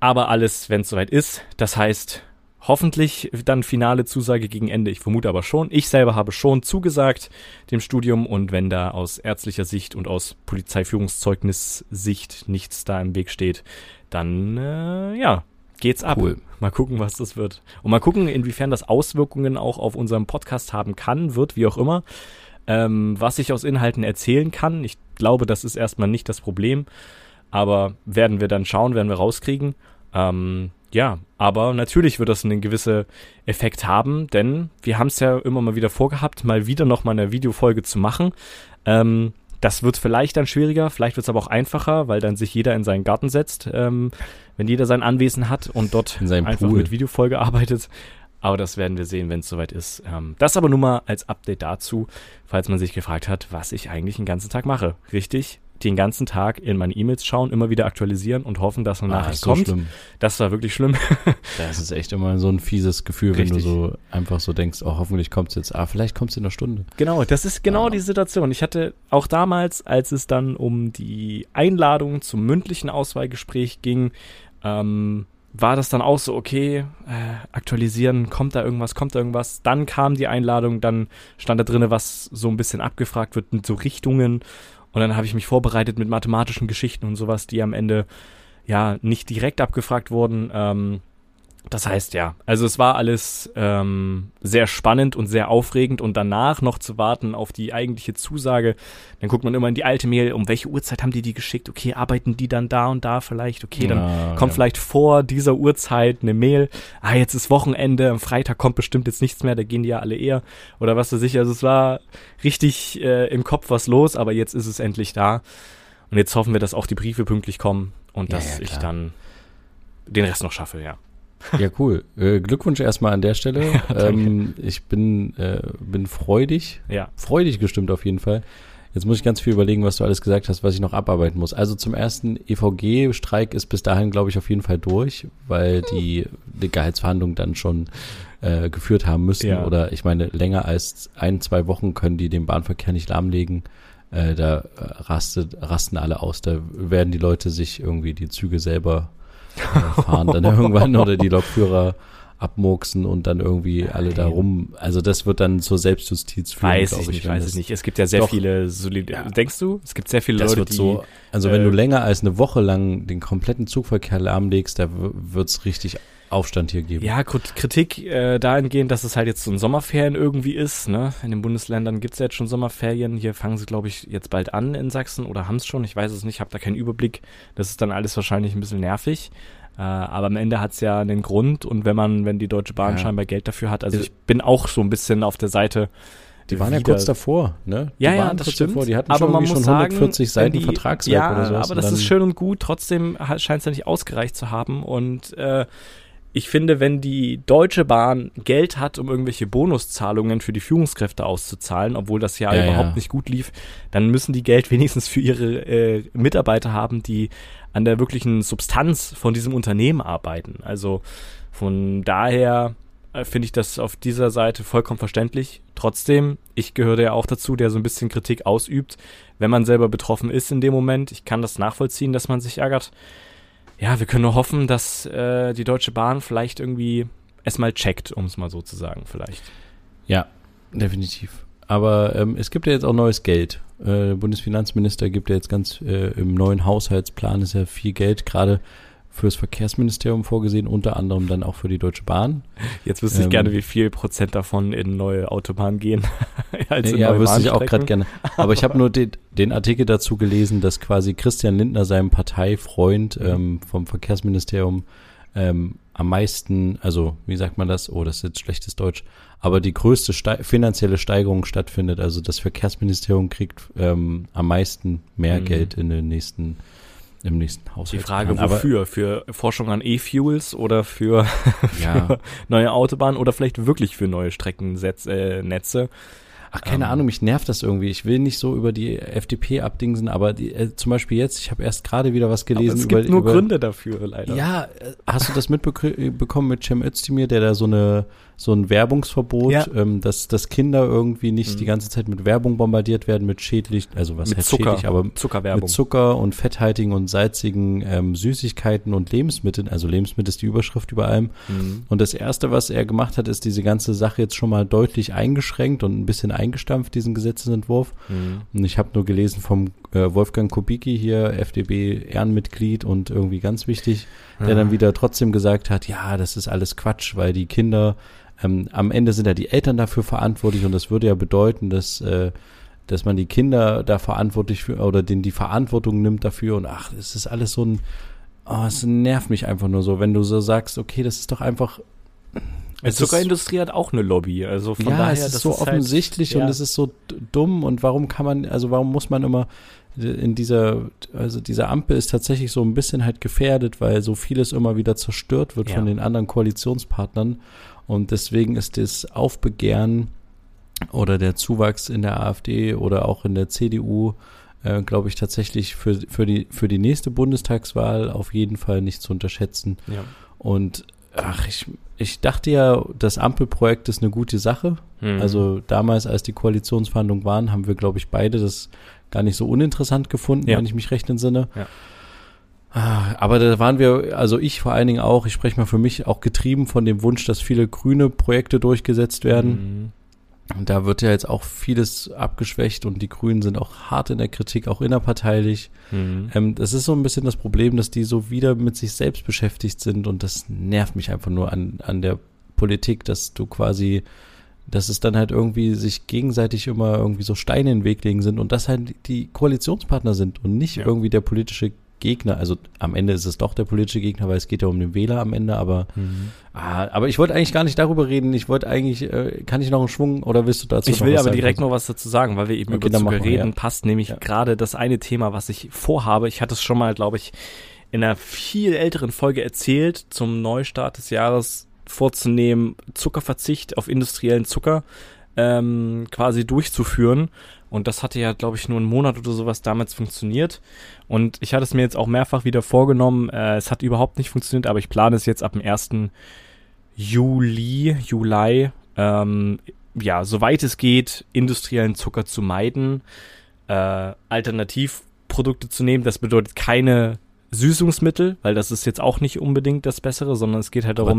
Aber alles, wenn es soweit ist. Das heißt, hoffentlich dann finale Zusage gegen Ende. Ich vermute aber schon. Ich selber habe schon zugesagt dem Studium und wenn da aus ärztlicher Sicht und aus Polizeiführungszeugnis-Sicht nichts da im Weg steht, dann äh, ja, geht's ab. Cool. Mal gucken, was das wird. Und mal gucken, inwiefern das Auswirkungen auch auf unserem Podcast haben kann, wird, wie auch immer. Ähm, was ich aus Inhalten erzählen kann. Ich glaube, das ist erstmal nicht das Problem. Aber werden wir dann schauen, werden wir rauskriegen. Ähm, ja, aber natürlich wird das einen gewissen Effekt haben, denn wir haben es ja immer mal wieder vorgehabt, mal wieder noch mal eine Videofolge zu machen. Ähm, das wird vielleicht dann schwieriger, vielleicht wird es aber auch einfacher, weil dann sich jeder in seinen Garten setzt, ähm, wenn jeder sein Anwesen hat und dort einfach Pool. mit Videofolge arbeitet. Aber das werden wir sehen, wenn es soweit ist. Ähm, das aber nur mal als Update dazu, falls man sich gefragt hat, was ich eigentlich den ganzen Tag mache. Richtig, den ganzen Tag in meine E-Mails schauen, immer wieder aktualisieren und hoffen, dass eine ah, Nachricht so kommt. Schlimm. Das war wirklich schlimm. [laughs] das ist echt immer so ein fieses Gefühl, Richtig. wenn du so einfach so denkst, oh, hoffentlich kommt es jetzt. Ah, vielleicht kommt es in einer Stunde. Genau, das ist genau ah. die Situation. Ich hatte auch damals, als es dann um die Einladung zum mündlichen Auswahlgespräch ging, ähm, war das dann auch so, okay, äh, aktualisieren, kommt da irgendwas, kommt da irgendwas. Dann kam die Einladung, dann stand da drin, was so ein bisschen abgefragt wird mit so Richtungen. Und dann habe ich mich vorbereitet mit mathematischen Geschichten und sowas, die am Ende ja nicht direkt abgefragt wurden. Ähm, das heißt ja, also es war alles ähm, sehr spannend und sehr aufregend und danach noch zu warten auf die eigentliche Zusage, dann guckt man immer in die alte Mail, um welche Uhrzeit haben die die geschickt? Okay, arbeiten die dann da und da vielleicht? Okay, dann ja, kommt ja. vielleicht vor dieser Uhrzeit eine Mail. Ah, jetzt ist Wochenende, am Freitag kommt bestimmt jetzt nichts mehr, da gehen die ja alle eher oder was weiß ich. Also es war richtig äh, im Kopf was los, aber jetzt ist es endlich da und jetzt hoffen wir, dass auch die Briefe pünktlich kommen und ja, dass ich dann den Rest noch schaffe, ja. Ja, cool. Äh, Glückwunsch erstmal an der Stelle. [laughs] Ja, ähm, ich bin, äh, bin freudig. Ja. Freudig gestimmt auf jeden Fall. Jetzt muss ich ganz viel überlegen, was du alles gesagt hast, was ich noch abarbeiten muss. Also zum ersten, EVG-Streik ist bis dahin, glaube ich, auf jeden Fall durch, weil die, die Gehaltsverhandlungen dann schon äh, geführt haben müssen. Ja. Oder ich meine, länger als ein, zwei Wochen können die den Bahnverkehr nicht lahmlegen. Äh, da rastet, rasten alle aus. Da werden die Leute sich irgendwie die Züge selber fahren dann irgendwann oder die Lokführer abmurksen und dann irgendwie alle da rum. Also das wird dann zur Selbstjustiz führen, weiß ich, ich nicht, weiß ich nicht. Es gibt ja sehr Doch, viele Solid ja. Denkst du? Es gibt sehr viele das Leute, wird die so, also äh, wenn du äh, länger als eine Woche lang den kompletten Zugverkehr lahmlegst, da wird's richtig Aufstand hier geben. Ja, Kritik äh, dahingehend, dass es halt jetzt so ein Sommerferien irgendwie ist. Ne? In den Bundesländern gibt's ja jetzt schon Sommerferien. Hier fangen sie, glaube ich, jetzt bald an in Sachsen oder haben es schon. Ich weiß es nicht, habe da keinen Überblick. Das ist dann alles wahrscheinlich ein bisschen nervig. Äh, aber am Ende hat's ja einen Grund und wenn man, wenn die Deutsche Bahn ja. scheinbar Geld dafür hat, also ich bin auch so ein bisschen auf der Seite. Die waren ja kurz davor, ne? Die ja, ja, das stimmt. Davor. Die hatten aber schon, man schon 140 sagen, Seiten die, Vertragswerk ja, oder so. Aber das ist schön und gut. Trotzdem scheint es ja nicht ausgereicht zu haben und äh, ich finde, wenn die Deutsche Bahn Geld hat, um irgendwelche Bonuszahlungen für die Führungskräfte auszuzahlen, obwohl das Jahr ja überhaupt ja. nicht gut lief, dann müssen die Geld [laughs] wenigstens für ihre äh, Mitarbeiter haben, die an der wirklichen Substanz von diesem Unternehmen arbeiten. Also von daher äh, finde ich das auf dieser Seite vollkommen verständlich. Trotzdem, ich gehöre ja auch dazu, der so ein bisschen Kritik ausübt, wenn man selber betroffen ist in dem Moment. Ich kann das nachvollziehen, dass man sich ärgert ja, wir können nur hoffen, dass äh, die Deutsche Bahn vielleicht irgendwie es mal checkt, um es mal so zu sagen, vielleicht. Ja, definitiv. Aber ähm, es gibt ja jetzt auch neues Geld. Äh, der Bundesfinanzminister gibt ja jetzt ganz äh, im neuen Haushaltsplan ist ja viel Geld gerade fürs Verkehrsministerium vorgesehen, unter anderem dann auch für die Deutsche Bahn. Jetzt wüsste ähm, ich gerne, wie viel Prozent davon in neue Autobahnen gehen. [laughs] als in ja, wüsste ich auch gerade gerne. Aber ich habe nur den, den, Artikel dazu gelesen, dass quasi Christian Lindner seinem Parteifreund ähm, vom Verkehrsministerium ähm, am meisten, also wie sagt man das? Oh, das ist jetzt schlechtes Deutsch, aber die größte Ste finanzielle Steigerung stattfindet. Also das Verkehrsministerium kriegt ähm, am meisten mehr mhm. Geld in den nächsten im nächsten Haushalt. Die Frage, wofür? Aber, für Forschung an E-Fuels oder für, [laughs] ja. für, [laughs] neue Autobahnen oder vielleicht wirklich für neue Streckennetze? Äh, Ach, keine ähm, Ahnung, mich nervt das irgendwie. Ich will nicht so über die FDP abdingsen, aber die, äh, zum Beispiel jetzt, ich habe erst gerade wieder was gelesen. Aber es gibt über, nur über, Gründe dafür, leider. Ja, äh, hast du das mitbekommen mit Cem Özdemir, der da so eine so ein Werbungsverbot, ja. ähm, dass, dass Kinder irgendwie nicht mhm. die ganze Zeit mit Werbung bombardiert werden, mit schädlich, also was mit heißt Zucker, schädlich, aber Zuckerwerbung. mit Zucker und fetthaltigen und salzigen ähm, Süßigkeiten und Lebensmitteln, also Lebensmittel ist die Überschrift über allem. Mhm. Und das erste, was er gemacht hat, ist diese ganze Sache jetzt schon mal deutlich eingeschränkt und ein bisschen eingestampft, diesen Gesetzesentwurf. Mhm. Und ich habe nur gelesen vom äh, Wolfgang Kubicki hier, FDP Ehrenmitglied und irgendwie ganz wichtig, der ja. dann wieder trotzdem gesagt hat, ja, das ist alles Quatsch, weil die Kinder ähm, am Ende sind ja die Eltern dafür verantwortlich und das würde ja bedeuten, dass, äh, dass man die Kinder da verantwortlich für oder denen die Verantwortung nimmt dafür und ach, es ist alles so ein, oh, es nervt mich einfach nur so, wenn du so sagst, okay, das ist doch einfach. Die Zuckerindustrie hat auch eine Lobby, also von ja, daher, es ist so ist halt offensichtlich halt, und ja. es ist so dumm und warum kann man, also warum muss man immer in dieser, also diese Ampel ist tatsächlich so ein bisschen halt gefährdet, weil so vieles immer wieder zerstört wird ja. von den anderen Koalitionspartnern und deswegen ist das Aufbegehren oder der Zuwachs in der AfD oder auch in der CDU, äh, glaube ich, tatsächlich für, für, die, für die nächste Bundestagswahl auf jeden Fall nicht zu unterschätzen. Ja. Und ach, ich, ich dachte ja, das Ampelprojekt ist eine gute Sache. Mhm. Also damals, als die Koalitionsverhandlungen waren, haben wir, glaube ich, beide das gar nicht so uninteressant gefunden, ja. wenn ich mich recht entsinne. Ja. Ah, aber da waren wir, also ich vor allen Dingen auch, ich spreche mal für mich, auch getrieben von dem Wunsch, dass viele grüne Projekte durchgesetzt werden. Mhm. Und da wird ja jetzt auch vieles abgeschwächt und die Grünen sind auch hart in der Kritik, auch innerparteilich. Mhm. Ähm, das ist so ein bisschen das Problem, dass die so wieder mit sich selbst beschäftigt sind und das nervt mich einfach nur an, an der Politik, dass du quasi, dass es dann halt irgendwie sich gegenseitig immer irgendwie so Steine in den Weg legen sind und das halt die Koalitionspartner sind und nicht ja. irgendwie der politische Gegner, also am Ende ist es doch der politische Gegner, weil es geht ja um den Wähler am Ende, aber, mhm. ah, aber ich wollte eigentlich gar nicht darüber reden. Ich wollte eigentlich, äh, kann ich noch einen Schwung oder willst du dazu Ich will aber direkt noch was dazu sagen, weil wir eben okay, über Zucker reden, ja. passt nämlich ja. gerade das eine Thema, was ich vorhabe. Ich hatte es schon mal, glaube ich, in einer viel älteren Folge erzählt, zum Neustart des Jahres vorzunehmen, Zuckerverzicht auf industriellen Zucker ähm, quasi durchzuführen. Und das hatte ja, glaube ich, nur einen Monat oder sowas damals funktioniert. Und ich hatte es mir jetzt auch mehrfach wieder vorgenommen. Äh, es hat überhaupt nicht funktioniert, aber ich plane es jetzt ab dem 1. Juli, Juli, ähm, ja, soweit es geht, industriellen Zucker zu meiden, äh, Alternativprodukte zu nehmen. Das bedeutet keine Süßungsmittel, weil das ist jetzt auch nicht unbedingt das Bessere, sondern es geht halt darum,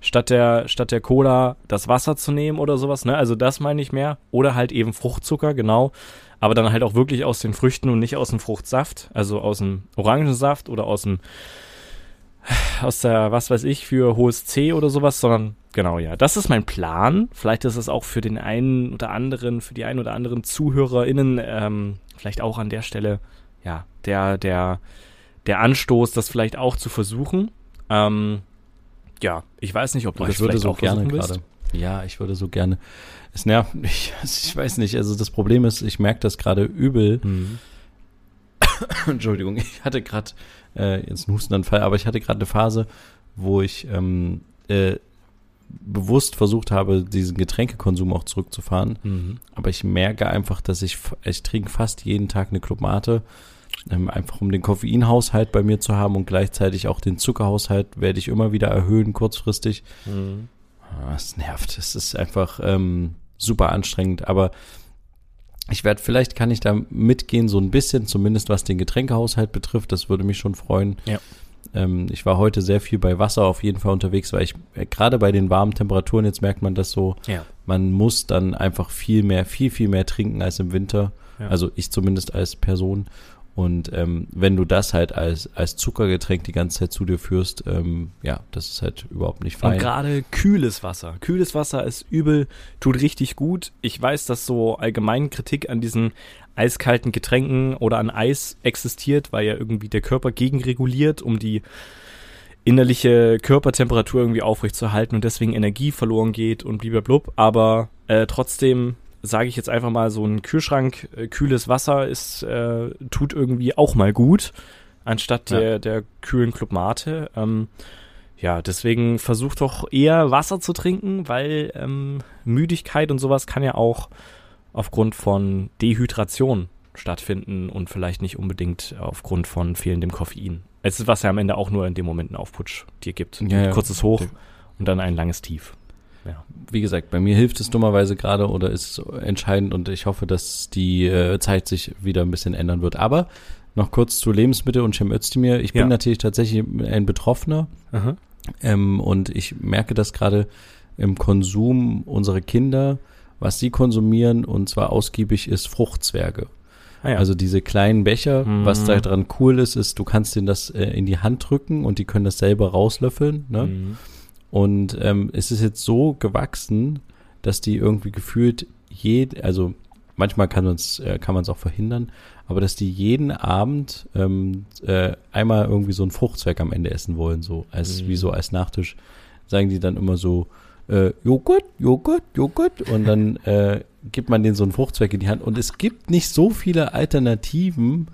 statt der, statt der Cola das Wasser zu nehmen oder sowas, ne? Also das meine ich mehr. Oder halt eben Fruchtzucker, genau. Aber dann halt auch wirklich aus den Früchten und nicht aus dem Fruchtsaft, also aus dem Orangensaft oder aus dem, aus der, was weiß ich, für hohes C oder sowas, sondern genau, ja. Das ist mein Plan. Vielleicht ist es auch für den einen oder anderen, für die einen oder anderen ZuhörerInnen, ähm, vielleicht auch an der Stelle, ja, der, der, der Anstoß, das vielleicht auch zu versuchen. Ähm, ja, ich weiß nicht, ob du oh, das ich würde so gerne gerade. Ja, ich würde so gerne. Es nervt mich. [laughs] Ich weiß nicht. Also das Problem ist, ich merke das gerade übel. Mhm. [coughs] Entschuldigung, ich hatte gerade äh, jetzt einen Hustenanfall, aber ich hatte gerade eine Phase, wo ich ähm, äh, bewusst versucht habe, diesen Getränkekonsum auch zurückzufahren. Mhm. Aber ich merke einfach, dass ich, ich trinke fast jeden Tag eine Clubmate ähm, einfach um den Koffeinhaushalt bei mir zu haben und gleichzeitig auch den Zuckerhaushalt werde ich immer wieder erhöhen kurzfristig. Mhm. Das nervt. Es ist einfach ähm, super anstrengend, aber ich werde, vielleicht kann ich da mitgehen, so ein bisschen, zumindest was den Getränkehaushalt betrifft. Das würde mich schon freuen. Ja. Ähm, ich war heute sehr viel bei Wasser auf jeden Fall unterwegs, weil ich äh, gerade bei den warmen Temperaturen, jetzt merkt man das so, ja. man muss dann einfach viel mehr, viel, viel mehr trinken als im Winter. Ja. Also ich zumindest als Person. Und ähm, wenn du das halt als, als Zuckergetränk die ganze Zeit zu dir führst, ähm, ja, das ist halt überhaupt nicht fein. Und gerade kühles Wasser. Kühles Wasser ist übel, tut richtig gut. Ich weiß, dass so allgemein Kritik an diesen eiskalten Getränken oder an Eis existiert, weil ja irgendwie der Körper gegenreguliert, um die innerliche Körpertemperatur irgendwie aufrechtzuerhalten und deswegen Energie verloren geht und blub. Aber äh, trotzdem sage ich jetzt einfach mal, so ein Kühlschrank, äh, kühles Wasser ist, äh, tut irgendwie auch mal gut, anstatt ja. der, der kühlen Club Mate. Ähm, ja, deswegen versucht doch eher Wasser zu trinken, weil ähm, Müdigkeit und sowas kann ja auch aufgrund von Dehydration stattfinden und vielleicht nicht unbedingt aufgrund von fehlendem Koffein. Es ist was ja am Ende auch nur in dem Moment einen Aufputsch dir gibt. Ja, ein ja. kurzes Hoch und dann ein langes Tief. Ja. Wie gesagt, bei mir hilft es dummerweise gerade oder ist entscheidend und ich hoffe, dass die äh, Zeit sich wieder ein bisschen ändern wird. Aber noch kurz zu Lebensmittel und Cem Özdemir. Ich bin ja. natürlich tatsächlich ein Betroffener ähm, und ich merke das gerade im Konsum unserer Kinder, was sie konsumieren und zwar ausgiebig ist Fruchtzwerge. Ah ja. Also diese kleinen Becher, mhm. was da dran cool ist, ist, du kannst denen das äh, in die Hand drücken und die können das selber rauslöffeln. Ne? Mhm. Und ähm, es ist jetzt so gewachsen, dass die irgendwie gefühlt jed, also manchmal kann man es äh, kann man es auch verhindern, aber dass die jeden Abend ähm, äh, einmal irgendwie so einen Fruchtzweig am Ende essen wollen, so als mhm. wie so als Nachtisch, sagen die dann immer so äh, Joghurt, Joghurt, Joghurt und dann äh, gibt man denen so einen Fruchtzweig in die Hand. Und es gibt nicht so viele Alternativen,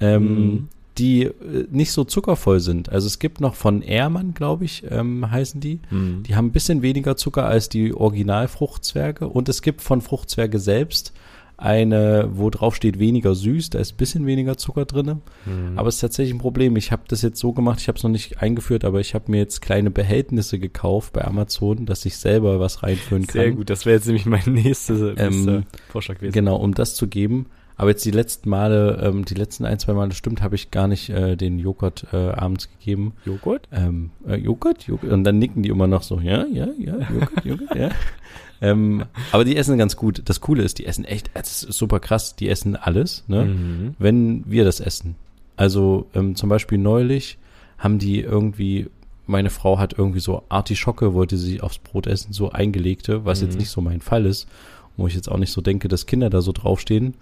ähm, mhm. Die äh, nicht so zuckervoll sind. Also es gibt noch von Ehrmann, glaube ich, ähm, heißen die. Mhm. Die haben ein bisschen weniger Zucker als die Originalfruchtzwerge. Und es gibt von Fruchtzwerge selbst eine, wo drauf steht weniger süß, da ist ein bisschen weniger Zucker drin. Mhm. Aber es ist tatsächlich ein Problem. Ich habe das jetzt so gemacht, ich habe es noch nicht eingeführt, aber ich habe mir jetzt kleine Behältnisse gekauft bei Amazon, dass ich selber was reinführen kann. Sehr gut, das wäre jetzt nämlich mein [laughs] nächster ähm, Vorschlag gewesen. Genau, um das zu geben. Aber jetzt die letzten Male, ähm, die letzten ein, zwei Male stimmt, habe ich gar nicht äh, den Joghurt äh, abends gegeben. Joghurt? Ähm, äh, Joghurt? Joghurt? Und dann nicken die immer noch so, ja, ja, ja, Joghurt, Joghurt, ja. [laughs] Ähm, aber die essen ganz gut. Das Coole ist, die essen echt, es ist super krass, die essen alles, ne? Mhm. Wenn wir das essen. Also ähm, zum Beispiel neulich haben die irgendwie, meine Frau hat irgendwie so Artischocke, wollte sie aufs Brot essen, so eingelegte, was mhm. jetzt nicht so mein Fall ist, wo ich jetzt auch nicht so denke, dass Kinder da so draufstehen.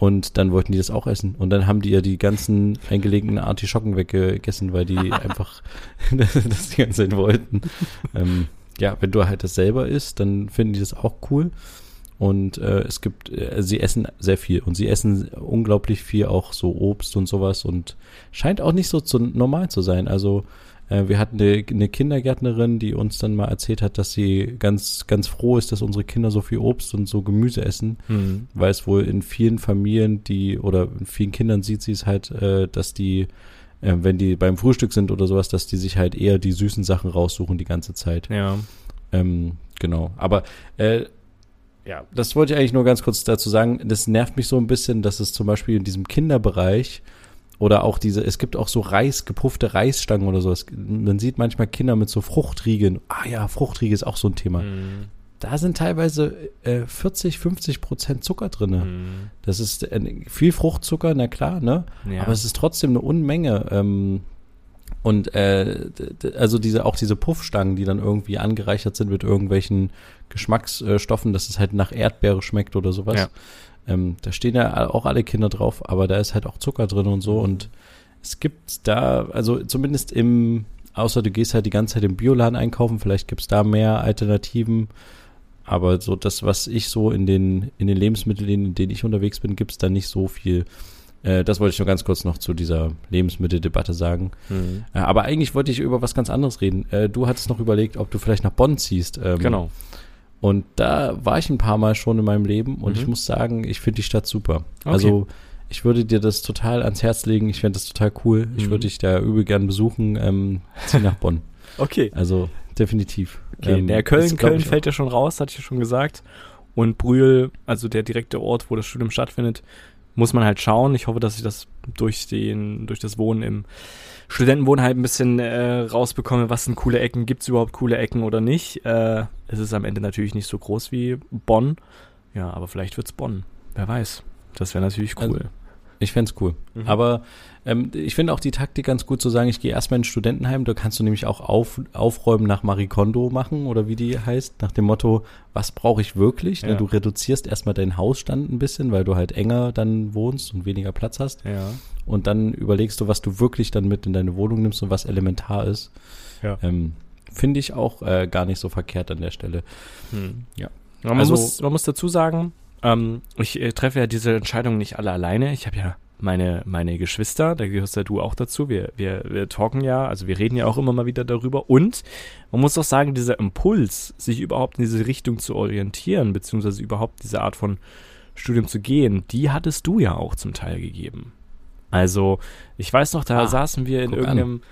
Und dann wollten die das auch essen. Und dann haben die ja die ganzen eingelegten Artischocken weggegessen, weil die [laughs] einfach [laughs] das die ganze Zeit wollten. ähm, ja, wenn du halt das selber isst, dann finden die das auch cool. Und äh, es gibt, äh, sie essen sehr viel und sie essen unglaublich viel auch so Obst und sowas und scheint auch nicht so zu, normal zu sein. Also wir hatten eine, eine Kindergärtnerin, die uns dann mal erzählt hat, dass sie ganz, ganz froh ist, dass unsere Kinder so viel Obst und so Gemüse essen, mhm. weil es wohl in vielen Familien, die oder in vielen Kindern sieht sie es halt, äh, dass die äh, wenn die beim Frühstück sind oder sowas, dass die sich halt eher die süßen Sachen raussuchen die ganze Zeit. Ja. Ähm, genau. Aber äh, ja, das wollte ich eigentlich nur ganz kurz dazu sagen. Das nervt mich so ein bisschen, dass es zum Beispiel in diesem Kinderbereich oder auch diese, es gibt auch so Reis, gepuffte Reisstangen oder sowas. Man sieht manchmal Kinder mit so Fruchtriegeln. Ah ja, Fruchtriegel ist auch so ein Thema. Mhm da sind teilweise äh, 40, 50 Prozent Zucker drin. Mhm. Das ist äh, viel Fruchtzucker, na klar, ne? Ja. Aber es ist trotzdem eine Unmenge. Ähm, und äh, also diese auch diese Puffstangen, die dann irgendwie angereichert sind mit irgendwelchen Geschmacksstoffen, dass es halt nach Erdbeere schmeckt oder sowas. Ja. Ähm, da stehen ja auch alle Kinder drauf, aber da ist halt auch Zucker drin und so. Und es gibt da, also zumindest im, außer du gehst halt die ganze Zeit im Bioladen einkaufen, vielleicht gibt's da mehr Alternativen. Aber so das, was ich so in den, in den Lebensmitteln, in denen ich unterwegs bin, gibt es da nicht so viel. Äh, das wollte ich nur ganz kurz noch zu dieser Lebensmitteldebatte sagen. Mhm. Äh, aber eigentlich wollte ich über was ganz anderes reden. Äh, du hattest noch überlegt, ob du vielleicht nach Bonn ziehst. Ähm, genau. Und da war ich ein paar Mal schon in meinem Leben und mhm. ich muss sagen, ich finde die Stadt super. Okay. Also ich würde dir das total ans Herz legen. Ich fände das total cool. Ich mhm. würde dich da übel gern besuchen. Ähm, zieh nach Bonn. [laughs] okay. Also definitiv. Okay, ähm, der Köln, Köln fällt ja schon raus, hatte ich ja schon gesagt. Und Brühl, also der direkte Ort, wo das Studium stattfindet, muss man halt schauen. Ich hoffe, dass ich das durch den, durch das Wohnen im Studentenwohnheim ein bisschen äh, rausbekomme, was sind coole Ecken, gibt es überhaupt coole Ecken oder nicht. Äh, es ist am Ende natürlich nicht so groß wie Bonn. Ja, aber vielleicht wird es Bonn. Wer weiß. Das wäre natürlich cool. Also, Ich fände cool. Mhm. Aber ähm, ich finde auch die Taktik ganz gut zu sagen, ich gehe erstmal ins Studentenheim, da kannst du nämlich auch auf, aufräumen nach Marie Kondo machen oder wie die heißt, nach dem Motto, was brauche ich wirklich? Ne, ja. Du reduzierst erstmal deinen Hausstand ein bisschen, weil du halt enger dann wohnst und weniger Platz hast. Ja. Und dann überlegst du, was du wirklich dann mit in deine Wohnung nimmst und was elementar ist. Ja. Ähm, finde ich auch äh, gar nicht so verkehrt an der Stelle. Hm. Ja. Man, also, muss, man muss dazu sagen, ähm, ich äh, treffe ja diese Entscheidung nicht alle alleine. Ich habe ja meine, meine Geschwister, da gehörst ja du auch dazu. Wir, wir, wir talken ja, also wir reden ja auch immer mal wieder darüber. Und man muss auch sagen, dieser Impuls, sich überhaupt in diese Richtung zu orientieren, beziehungsweise überhaupt diese Art von Studium zu gehen, die hattest du ja auch zum Teil gegeben. Also, ich weiß noch, da ah, saßen wir in irgendeinem, an.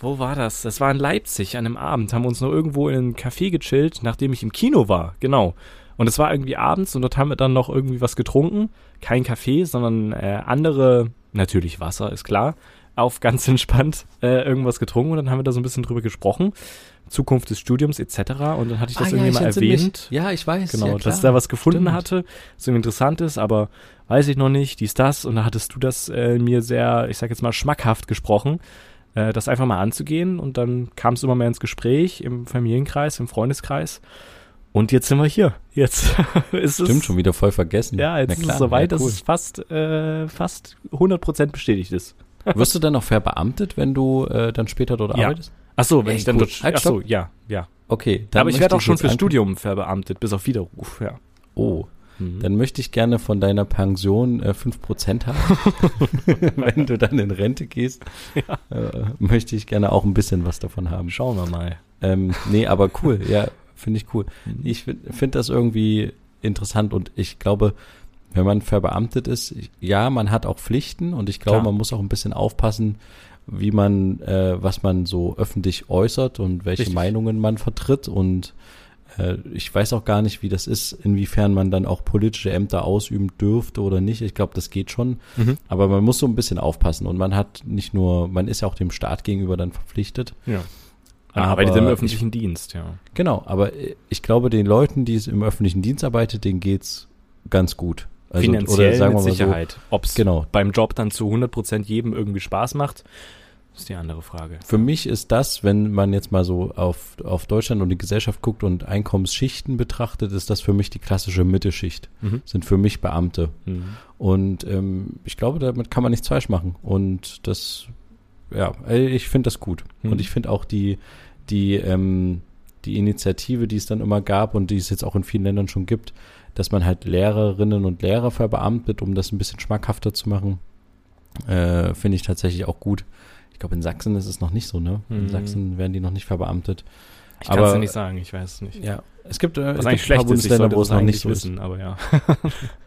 wo war das? Das war in Leipzig an einem Abend, haben wir uns noch irgendwo in einem Café gechillt, nachdem ich im Kino war, genau. Und es war irgendwie abends und dort haben wir dann noch irgendwie was getrunken. Kein Kaffee, sondern äh, andere, natürlich Wasser, ist klar. Auf ganz [laughs] entspannt äh, irgendwas getrunken und dann haben wir da so ein bisschen drüber gesprochen. Zukunft des Studiums etc. Und dann hatte ich das ah, irgendwie ja, mal erwähnt. Mich. Ja, ich weiß. Genau, ja, dass ich da was gefunden Stimmt. hatte, so interessant ist, aber weiß ich noch nicht, dies, das. Und da hattest du das äh, mir sehr, ich sag jetzt mal, schmackhaft gesprochen, äh, das einfach mal anzugehen. Und dann kam es immer mehr ins Gespräch im Familienkreis, im Freundeskreis. Und jetzt sind wir hier. Jetzt [laughs] ist es. Stimmt, schon wieder voll vergessen. Ja, jetzt klar, ist es soweit, ja, cool. dass es fast, äh, fast 100% bestätigt ist. [laughs] Wirst du dann noch verbeamtet, wenn du äh, dann später dort ja. arbeitest? Ach so, wenn Ey, ich dann cool. dort. Halt, ach so, ja, ja. Okay. Dann Aber ich werde auch schon fürs Studium verbeamtet, bis auf Widerruf, ja. Oh. Mhm. Dann möchte ich gerne von deiner Pension äh, 5% haben. [laughs] wenn du dann in Rente gehst, ja. äh, möchte ich gerne auch ein bisschen was davon haben. Schauen wir mal. Ähm, nee, aber cool. Ja, Finde ich cool. Mhm. Ich finde das irgendwie interessant und ich glaube, wenn man verbeamtet ist, ja, man hat auch Pflichten und ich glaube, Klar. man muss auch ein bisschen aufpassen, wie man, äh, was man so öffentlich äußert und welche Richtig. Meinungen man vertritt und äh, ich weiß auch gar nicht, wie das ist, inwiefern man dann auch politische Ämter ausüben dürfte oder nicht. Ich glaube, das geht schon. Mhm. Aber man muss so ein bisschen aufpassen und man hat nicht nur, man ist ja auch dem Staat gegenüber dann verpflichtet. Ja. Man arbeitet im öffentlichen ich, Dienst, ja. Genau, aber ich glaube, den Leuten, die es im öffentlichen Dienst arbeiten, denen geht's ganz gut. Also, Finanziell oder sagen wir mit Sicherheit. So, Ob es genau. beim Job dann zu 100% jedem irgendwie Spaß macht, ist die andere Frage. Für mich ist das, wenn man jetzt mal so auf, auf Deutschland und die Gesellschaft guckt und Einkommensschichten betrachtet, ist das für mich die klassische Mittelschicht. Mhm. Sind für mich Beamte. Mhm. Und ähm, ich glaube, damit kann man nichts falsch machen. Und das ja, ich finde das gut. Hm. Und ich finde auch die, die, ähm, die Initiative, die es dann immer gab und die es jetzt auch in vielen Ländern schon gibt, dass man halt Lehrerinnen und Lehrer verbeamtet, um das ein bisschen schmackhafter zu machen, äh, finde ich tatsächlich auch gut. Ich glaube, in Sachsen ist es noch nicht so, ne? In hm. Sachsen werden die noch nicht verbeamtet. Ich kann es nicht sagen, ich weiß es nicht. Ja, es gibt, äh, es schlecht ist, ich sollte wo es noch nicht so wissen, aber ja. [laughs]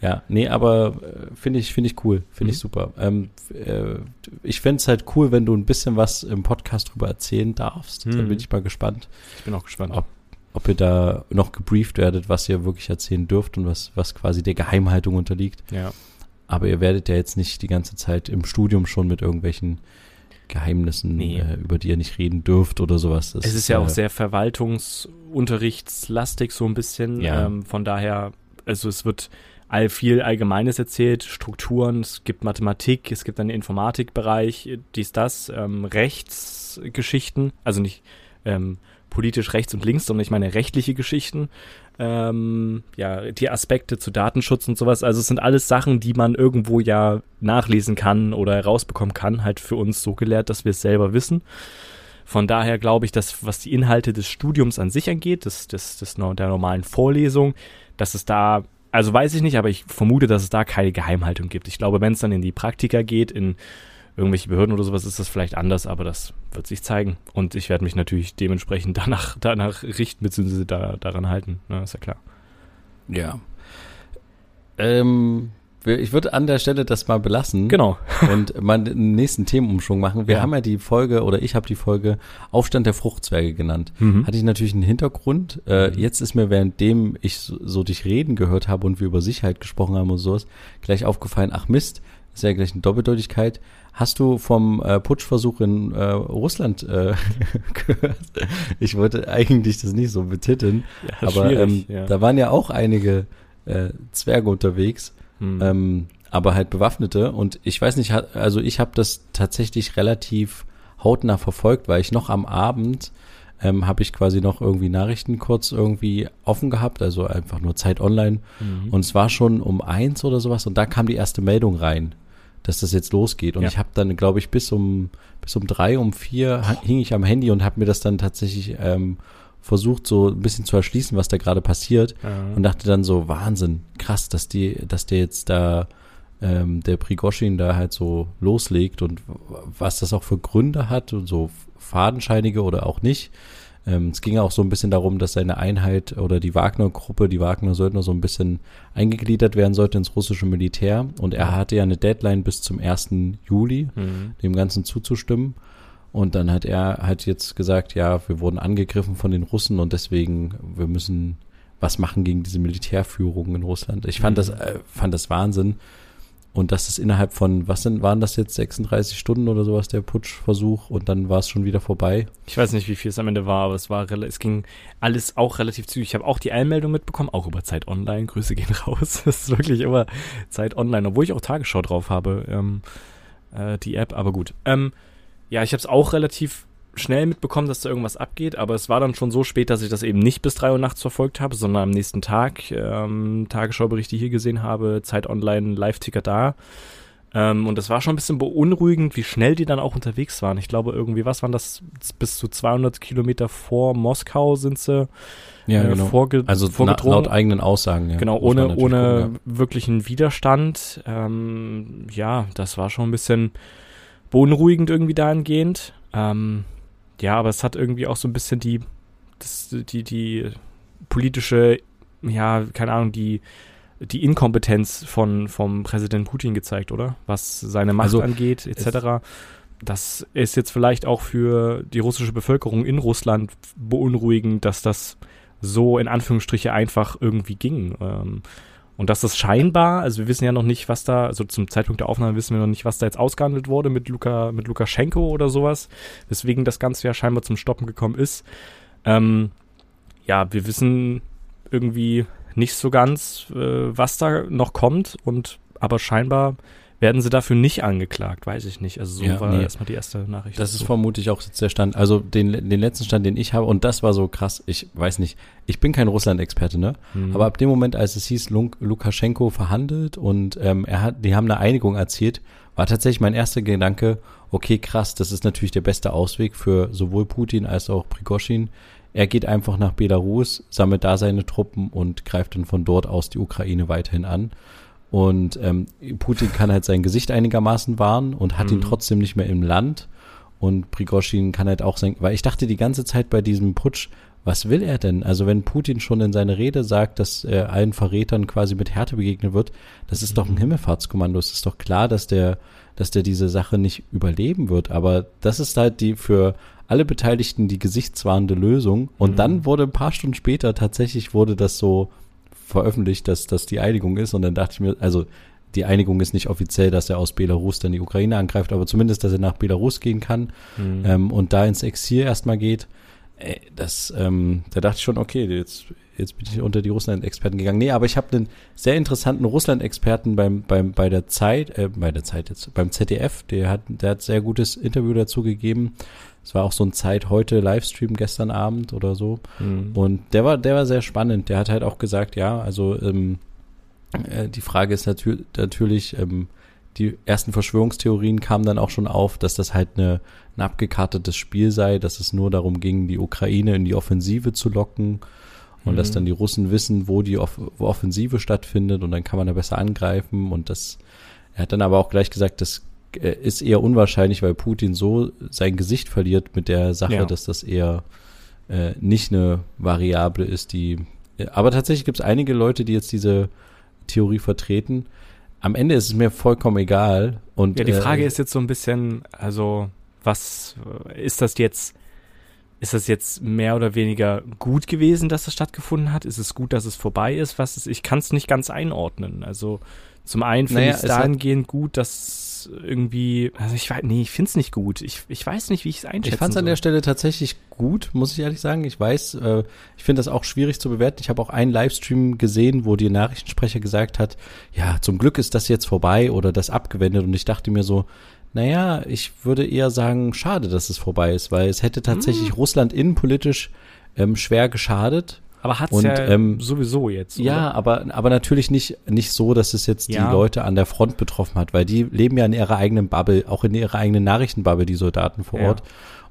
Ja, nee, aber äh, finde ich, finde ich cool, finde mhm. ich super. Ähm, äh, ich fände es halt cool, wenn du ein bisschen was im Podcast drüber erzählen darfst. Mhm. Dann bin ich mal gespannt. Ich bin auch gespannt. Ob, ob ihr da noch gebrieft werdet, was ihr wirklich erzählen dürft und was, was quasi der Geheimhaltung unterliegt. Ja. Aber ihr werdet ja jetzt nicht die ganze Zeit im Studium schon mit irgendwelchen Geheimnissen, nee. äh, über die ihr nicht reden dürft oder sowas. Das es ist ja auch sehr verwaltungsunterrichtslastig so ein bisschen. Ja. Ähm, von daher, also es wird all viel Allgemeines erzählt, Strukturen, es gibt Mathematik, es gibt einen Informatikbereich, dies, das, ähm, Rechtsgeschichten, also nicht ähm, politisch rechts und links, sondern ich meine rechtliche Geschichten, ähm, ja, die Aspekte zu Datenschutz und sowas. Also es sind alles Sachen, die man irgendwo ja nachlesen kann oder herausbekommen kann, halt für uns so gelehrt, dass wir es selber wissen. Von daher glaube ich, dass was die Inhalte des Studiums an sich angeht, des, des, des, der normalen Vorlesung, dass es da also weiß ich nicht, aber ich vermute, dass es da keine Geheimhaltung gibt. Ich glaube, wenn es dann in die Praktika geht, in irgendwelche Behörden oder sowas, ist das vielleicht anders, aber das wird sich zeigen. Und ich werde mich natürlich dementsprechend danach, [laughs] danach richten, beziehungsweise da, daran halten. Ne, ist ja klar. Ja. Ähm, ich würde an der Stelle das mal belassen. Genau. [laughs] und mal den nächsten Themenumschwung machen. Wir ja. haben ja die Folge, oder ich habe die Folge Aufstand der Fruchtzwerge genannt. Mhm. Hatte ich natürlich einen Hintergrund. Äh, mhm. jetzt ist mir, währenddem ich so, so, dich reden gehört habe und wir über Sicherheit gesprochen haben und sowas, gleich aufgefallen, ach Mist, ist ja gleich eine Doppeldeutigkeit. Hast du vom äh, Putschversuch in äh, Russland äh, [laughs] gehört? Ich wollte eigentlich das nicht so betiteln, ja, aber ähm, ja. da waren ja auch einige äh, Zwerge unterwegs. Hm. Ähm, aber halt Bewaffnete. Und ich weiß nicht, also ich habe das tatsächlich relativ hautnah verfolgt, weil ich noch am Abend ähm, habe ich quasi noch irgendwie Nachrichten kurz irgendwie offen gehabt, also einfach nur Zeit online. Mhm. Und es war schon um eins oder sowas und da kam die erste Meldung rein, dass das jetzt losgeht. Und ja. ich habe dann, glaube ich, bis um bis um drei, um vier hing ich am Handy und habe mir das dann tatsächlich ähm, versucht, so ein bisschen zu erschließen, was da gerade passiert. Mhm. Und dachte dann so, Wahnsinn, krass, dass die, dass der jetzt da ähm, der Prigoschin da halt so loslegt und was das auch für Gründe hat und so fadenscheinige oder auch nicht. Ähm, es ging auch so ein bisschen darum, dass seine Einheit oder die Wagner-Gruppe, die Wagner-Söldner so ein bisschen eingegliedert werden sollte ins russische Militär. Und er hatte ja eine Deadline bis zum 1. Juli, mhm. dem Ganzen zuzustimmen. Und dann hat er halt jetzt gesagt, ja, wir wurden angegriffen von den Russen und deswegen, wir müssen was machen gegen diese Militärführung in Russland. Ich fand mhm. das, äh, fand das Wahnsinn. Und dass es innerhalb von, was sind, waren das jetzt 36 Stunden oder sowas, der Putschversuch und dann war es schon wieder vorbei? Ich weiß nicht, wie viel es am Ende war, aber es war es ging alles auch relativ zügig. Ich habe auch die Einmeldung mitbekommen, auch über Zeit Online. [laughs] Grüße gehen raus. Das ist wirklich immer Zeit Online, obwohl ich auch Tagesschau drauf habe, ähm, äh, die App, aber gut. Ähm, ja, ich habe es auch relativ schnell mitbekommen, dass da irgendwas abgeht, aber es war dann schon so spät, dass ich das eben nicht bis drei Uhr nachts verfolgt habe, sondern am nächsten Tag ähm, Tagesschauberichte hier gesehen habe, Zeit Online, Live-Ticker da. Ähm, und das war schon ein bisschen beunruhigend, wie schnell die dann auch unterwegs waren. Ich glaube, irgendwie, was waren das? Bis zu 200 Kilometer vor Moskau sind sie ja, äh, genau. vorge also vorgedrungen. laut eigenen Aussagen. Ja, genau, ohne, ohne gucken, ja. wirklichen Widerstand. Ähm, ja, das war schon ein bisschen beunruhigend irgendwie dahingehend. Ähm, ja, aber es hat irgendwie auch so ein bisschen die, das, die, die politische, ja, keine Ahnung, die, die Inkompetenz von, vom Präsident Putin gezeigt, oder? Was seine Macht also, angeht, etc. Das ist jetzt vielleicht auch für die russische Bevölkerung in Russland beunruhigend, dass das so in Anführungsstriche einfach irgendwie ging. Ähm, und dass das scheinbar, also wir wissen ja noch nicht, was da, also zum Zeitpunkt der Aufnahme wissen wir noch nicht, was da jetzt ausgehandelt wurde mit Luka, mit Lukaschenko oder sowas, weswegen das Ganze ja scheinbar zum Stoppen gekommen ist. Ähm, ja, wir wissen irgendwie nicht so ganz, äh, was da noch kommt und aber scheinbar werden sie dafür nicht angeklagt, weiß ich nicht. Also so ja, war nee. erstmal die erste Nachricht. Das dazu. ist vermutlich auch jetzt der Stand. Also den, den letzten Stand, den ich habe, und das war so krass, ich weiß nicht, ich bin kein Russland-Experte, ne? Mhm. Aber ab dem Moment, als es hieß, Lukaschenko verhandelt und ähm, er hat, die haben eine Einigung erzielt, war tatsächlich mein erster Gedanke, okay, krass, das ist natürlich der beste Ausweg für sowohl Putin als auch Prigoschin. Er geht einfach nach Belarus, sammelt da seine Truppen und greift dann von dort aus die Ukraine weiterhin an. Und ähm, Putin kann halt sein Gesicht einigermaßen wahren und hat mhm. ihn trotzdem nicht mehr im Land. Und Prigozhin kann halt auch sein, weil ich dachte die ganze Zeit bei diesem Putsch, was will er denn? Also wenn Putin schon in seiner Rede sagt, dass er allen Verrätern quasi mit Härte begegnet wird, das ist mhm. doch ein mhm. Himmelfahrtskommando. Es ist doch klar, dass der, dass der diese Sache nicht überleben wird. Aber das ist halt die für alle Beteiligten die gesichtswahrende Lösung. Und mhm. dann wurde ein paar Stunden später tatsächlich wurde das so veröffentlicht, dass das die Einigung ist. Und dann dachte ich mir, also die Einigung ist nicht offiziell, dass er aus Belarus dann die Ukraine angreift, aber zumindest, dass er nach Belarus gehen kann mhm. ähm, und da ins Exil erstmal geht. Ey, das, ähm, da dachte ich schon, okay, jetzt, jetzt bin ich unter die Russland-Experten gegangen. Nee, aber ich habe einen sehr interessanten Russland-Experten beim, beim, bei der Zeit, äh, bei der Zeit jetzt, beim ZDF, der hat, der hat sehr gutes Interview dazu gegeben. Es war auch so ein Zeit heute Livestream gestern Abend oder so. Mhm. Und der war, der war sehr spannend. Der hat halt auch gesagt, ja, also ähm, äh, die Frage ist natür natürlich, ähm, die ersten Verschwörungstheorien kamen dann auch schon auf, dass das halt eine, ein abgekartetes Spiel sei, dass es nur darum ging, die Ukraine in die Offensive zu locken und mhm. dass dann die Russen wissen, wo die Off wo Offensive stattfindet und dann kann man da besser angreifen und das er hat dann aber auch gleich gesagt, das ist eher unwahrscheinlich, weil Putin so sein Gesicht verliert mit der Sache, ja. dass das eher äh, nicht eine Variable ist, die. Aber tatsächlich gibt es einige Leute, die jetzt diese Theorie vertreten. Am Ende ist es mir vollkommen egal. Und, ja, die Frage äh, ist jetzt so ein bisschen, also, was ist das jetzt? Ist das jetzt mehr oder weniger gut gewesen, dass das stattgefunden hat? Ist es gut, dass es vorbei ist? Was ist? Ich kann es nicht ganz einordnen. Also Zum einen finde Naja, ich es dahingehend gut, dass irgendwie, also ich weiß, nee, ich finde es nicht gut. Ich, ich weiß nicht, wie ich es einschätzen Ich fand es an der Stelle tatsächlich gut, muss ich ehrlich sagen. Ich weiß, äh, ich finde das auch schwierig zu bewerten. Ich habe auch einen Livestream gesehen, wo die Nachrichtensprecher gesagt hat, ja, zum Glück ist das jetzt vorbei oder das abgewendet. Und ich dachte mir so, naja, ich würde eher sagen, schade, dass es vorbei ist, weil es hätte tatsächlich Russland innenpolitisch ähm, schwer geschadet. Aber hat es Und, ja ähm, sowieso jetzt. Ja, oder? aber, aber natürlich nicht, nicht so, dass es jetzt Ja. die Leute an der Front betroffen hat, weil die leben ja in ihrer eigenen Bubble, auch in ihrer eigenen Nachrichtenbubble, die Soldaten vor Ja. Ort.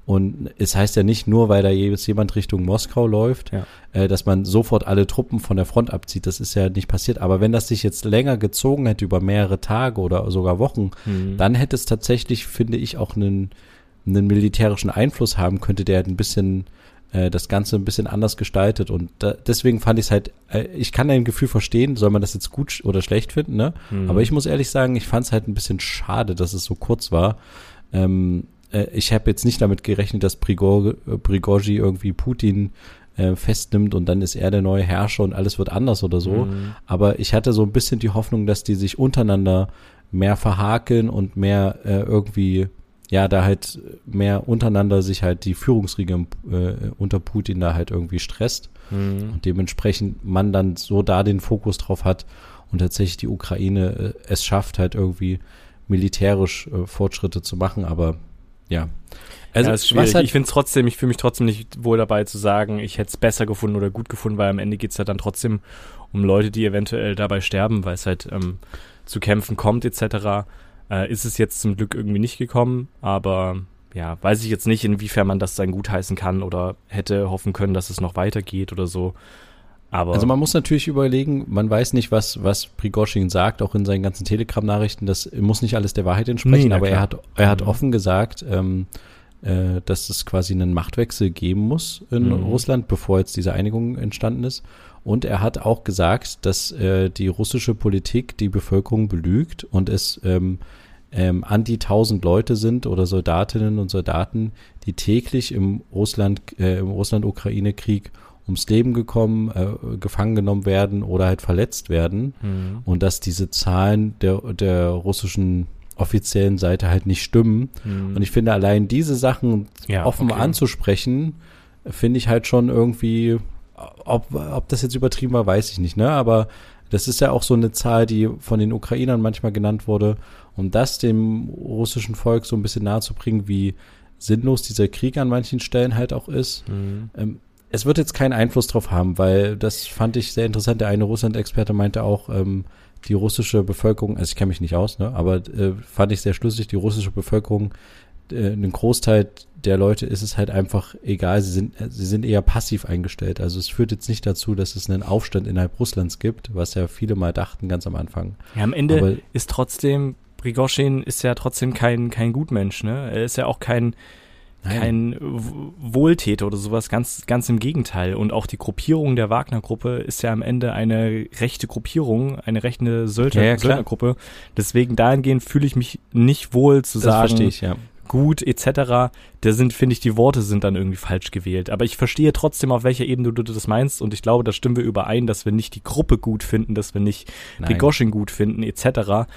Und es heißt ja nicht nur, weil da jetzt jemand Richtung Moskau läuft, Ja. äh, dass man sofort alle Truppen von der Front abzieht. Das ist ja nicht passiert. Aber wenn das sich jetzt länger gezogen hätte, über mehrere Tage oder sogar Wochen, Mhm. dann hätte es tatsächlich, finde ich, auch einen, einen militärischen Einfluss haben könnte, der halt ein bisschen äh, das Ganze ein bisschen anders gestaltet. Und da, deswegen fand ich es halt, äh, ich kann dein Gefühl verstehen, soll man das jetzt gut oder schlecht finden, ne? Mhm. Aber ich muss ehrlich sagen, ich fand es halt ein bisschen schade, dass es so kurz war. Ähm, äh, ich habe jetzt nicht damit gerechnet, dass Prigor, äh, Prigozhi irgendwie Putin äh, festnimmt und dann ist er der neue Herrscher und alles wird anders oder so. Mhm. Aber ich hatte so ein bisschen die Hoffnung, dass die sich untereinander mehr verhakeln und mehr äh, irgendwie, ja, da halt mehr untereinander sich halt die Führungsriege äh, unter Putin da halt irgendwie stresst Mhm. und dementsprechend man dann so da den Fokus drauf hat und tatsächlich die Ukraine äh, es schafft halt irgendwie militärisch äh, Fortschritte zu machen, aber ja. Also ja, ist schwierig. halt, ich finde es trotzdem, ich fühle mich trotzdem nicht wohl dabei zu sagen, ich hätte es besser gefunden oder gut gefunden, weil am Ende geht es ja dann trotzdem um Leute, die eventuell dabei sterben, weil es halt ähm, zu Kämpfen kommt etc. Äh, ist es jetzt zum Glück irgendwie nicht gekommen, aber ja, weiß ich jetzt nicht, inwiefern man das dann gutheißen kann oder hätte hoffen können, dass es noch weitergeht oder so. Aber also man muss natürlich überlegen, man weiß nicht, was, was Prigozhin sagt, auch in seinen ganzen Telegram-Nachrichten, das muss nicht alles der Wahrheit entsprechen, Nee, aber er hat, er hat Mhm. offen gesagt, ähm, äh, dass es quasi einen Machtwechsel geben muss in Mhm. Russland, bevor jetzt diese Einigung entstanden ist. Und er hat auch gesagt, dass äh, die russische Politik die Bevölkerung belügt und es ähm, ähm, an die tausend Leute sind oder Soldatinnen und Soldaten, die täglich im Russland, äh, im Russland-Ukraine-Krieg ums Leben gekommen, äh, gefangen genommen werden oder halt verletzt werden Mhm. und dass diese Zahlen der, der russischen offiziellen Seite halt nicht stimmen. Mhm. Und ich finde allein diese Sachen Ja, offen okay. anzusprechen, finde ich halt schon irgendwie, ob, ob das jetzt übertrieben war, weiß ich nicht, ne? Aber das ist ja auch so eine Zahl, die von den Ukrainern manchmal genannt wurde, um das dem russischen Volk so ein bisschen nahezubringen, wie sinnlos dieser Krieg an manchen Stellen halt auch ist. Mhm. Ähm, es wird jetzt keinen Einfluss drauf haben, weil das fand ich sehr interessant. Der eine Russland-Experte meinte auch, ähm, die russische Bevölkerung, also ich kenne mich nicht aus, ne, aber äh, fand ich sehr schlüssig, die russische Bevölkerung, äh, ein Großteil der Leute ist es halt einfach egal, sie sind, sie sind eher passiv eingestellt. Also es führt jetzt nicht dazu, dass es einen Aufstand innerhalb Russlands gibt, was ja viele mal dachten ganz am Anfang. Ja, am Ende Aber- ist trotzdem, Prigozhin ist ja trotzdem kein, kein Gutmensch, ne? Er ist ja auch kein, kein W- Wohltäter oder sowas, ganz, ganz im Gegenteil. Und auch die Gruppierung der Wagner-Gruppe ist ja am Ende eine rechte Gruppierung, eine rechte Söldner, Ja, ja. Söldnergruppe. Deswegen dahingehend fühle ich mich nicht wohl zu das sagen, verstehe ich, ja. Gut etc. Da sind, finde ich, die Worte sind dann irgendwie falsch gewählt. Aber ich verstehe trotzdem, auf welcher Ebene du das meinst. Und ich glaube, da stimmen wir überein, dass wir nicht die Gruppe gut finden, dass wir nicht Nein. Gut finden, etc.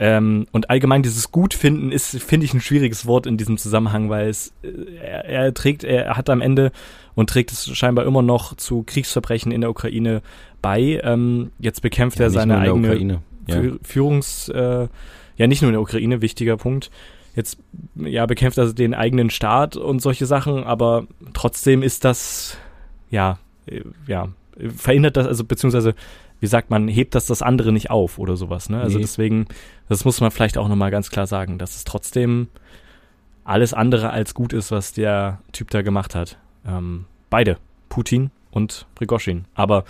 Ähm, und allgemein dieses Gutfinden ist, finde ich, ein schwieriges Wort in diesem Zusammenhang, weil es, äh, er, er trägt, er hat am Ende und trägt es scheinbar immer noch zu Kriegsverbrechen in der Ukraine bei. Ähm, jetzt bekämpft Ja, er seine eigene Ukraine. Ja. Fü- Führungs, äh, ja nicht nur in der Ukraine, wichtiger Punkt. Jetzt ja bekämpft er den eigenen Staat und solche Sachen, aber trotzdem ist das ja äh, ja äh, verhindert das also beziehungsweise wie sagt man hebt das das andere nicht auf oder sowas ne? Also Nee. deswegen das muss man vielleicht auch noch mal ganz klar sagen dass es trotzdem alles andere als gut ist was der Typ da gemacht hat. Ähm, beide Putin und Prigozhin aber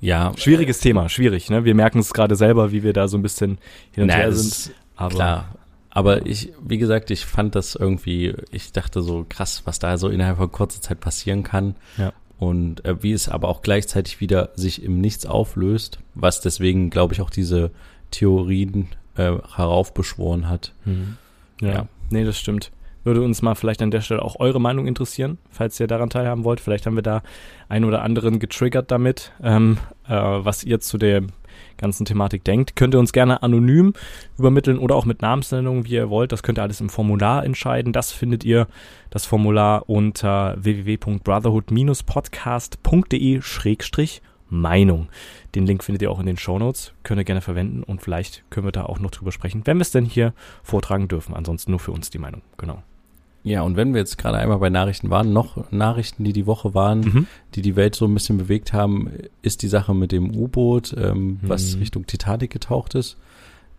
ja, schwieriges Thema schwierig ne? Wir merken es gerade selber wie wir da so ein bisschen hin und Na, her sind aber Klar. Aber ich, wie gesagt, ich fand das irgendwie, ich dachte so krass, was da so innerhalb von kurzer Zeit passieren kann. Ja. Und äh, wie es aber auch gleichzeitig wieder sich im Nichts auflöst, was deswegen, glaube ich, auch diese Theorien äh, heraufbeschworen hat. Mhm. Ja. Ja. nee, das stimmt. Würde uns mal vielleicht an der Stelle auch eure Meinung interessieren, falls ihr daran teilhaben wollt. Vielleicht haben wir da einen oder anderen getriggert damit, ähm, äh, was ihr zu dem ganzen Thematik denkt. Könnt ihr uns gerne anonym übermitteln oder auch mit Namensnennung, wie ihr wollt. Das könnt ihr alles im Formular entscheiden. Das findet ihr, das Formular, unter www.brotherhood-podcast.de-meinung. Den Link findet ihr auch in den Show Notes. Könnt ihr gerne verwenden und vielleicht können wir da auch noch drüber sprechen, wenn wir es denn hier vortragen dürfen. Ansonsten nur für uns die Meinung. Genau. Ja, und wenn wir jetzt gerade einmal bei Nachrichten waren, noch Nachrichten, die die Woche waren, mhm. die die Welt so ein bisschen bewegt haben, ist die Sache mit dem U-Boot, ähm, mhm. was Richtung Titanic getaucht ist.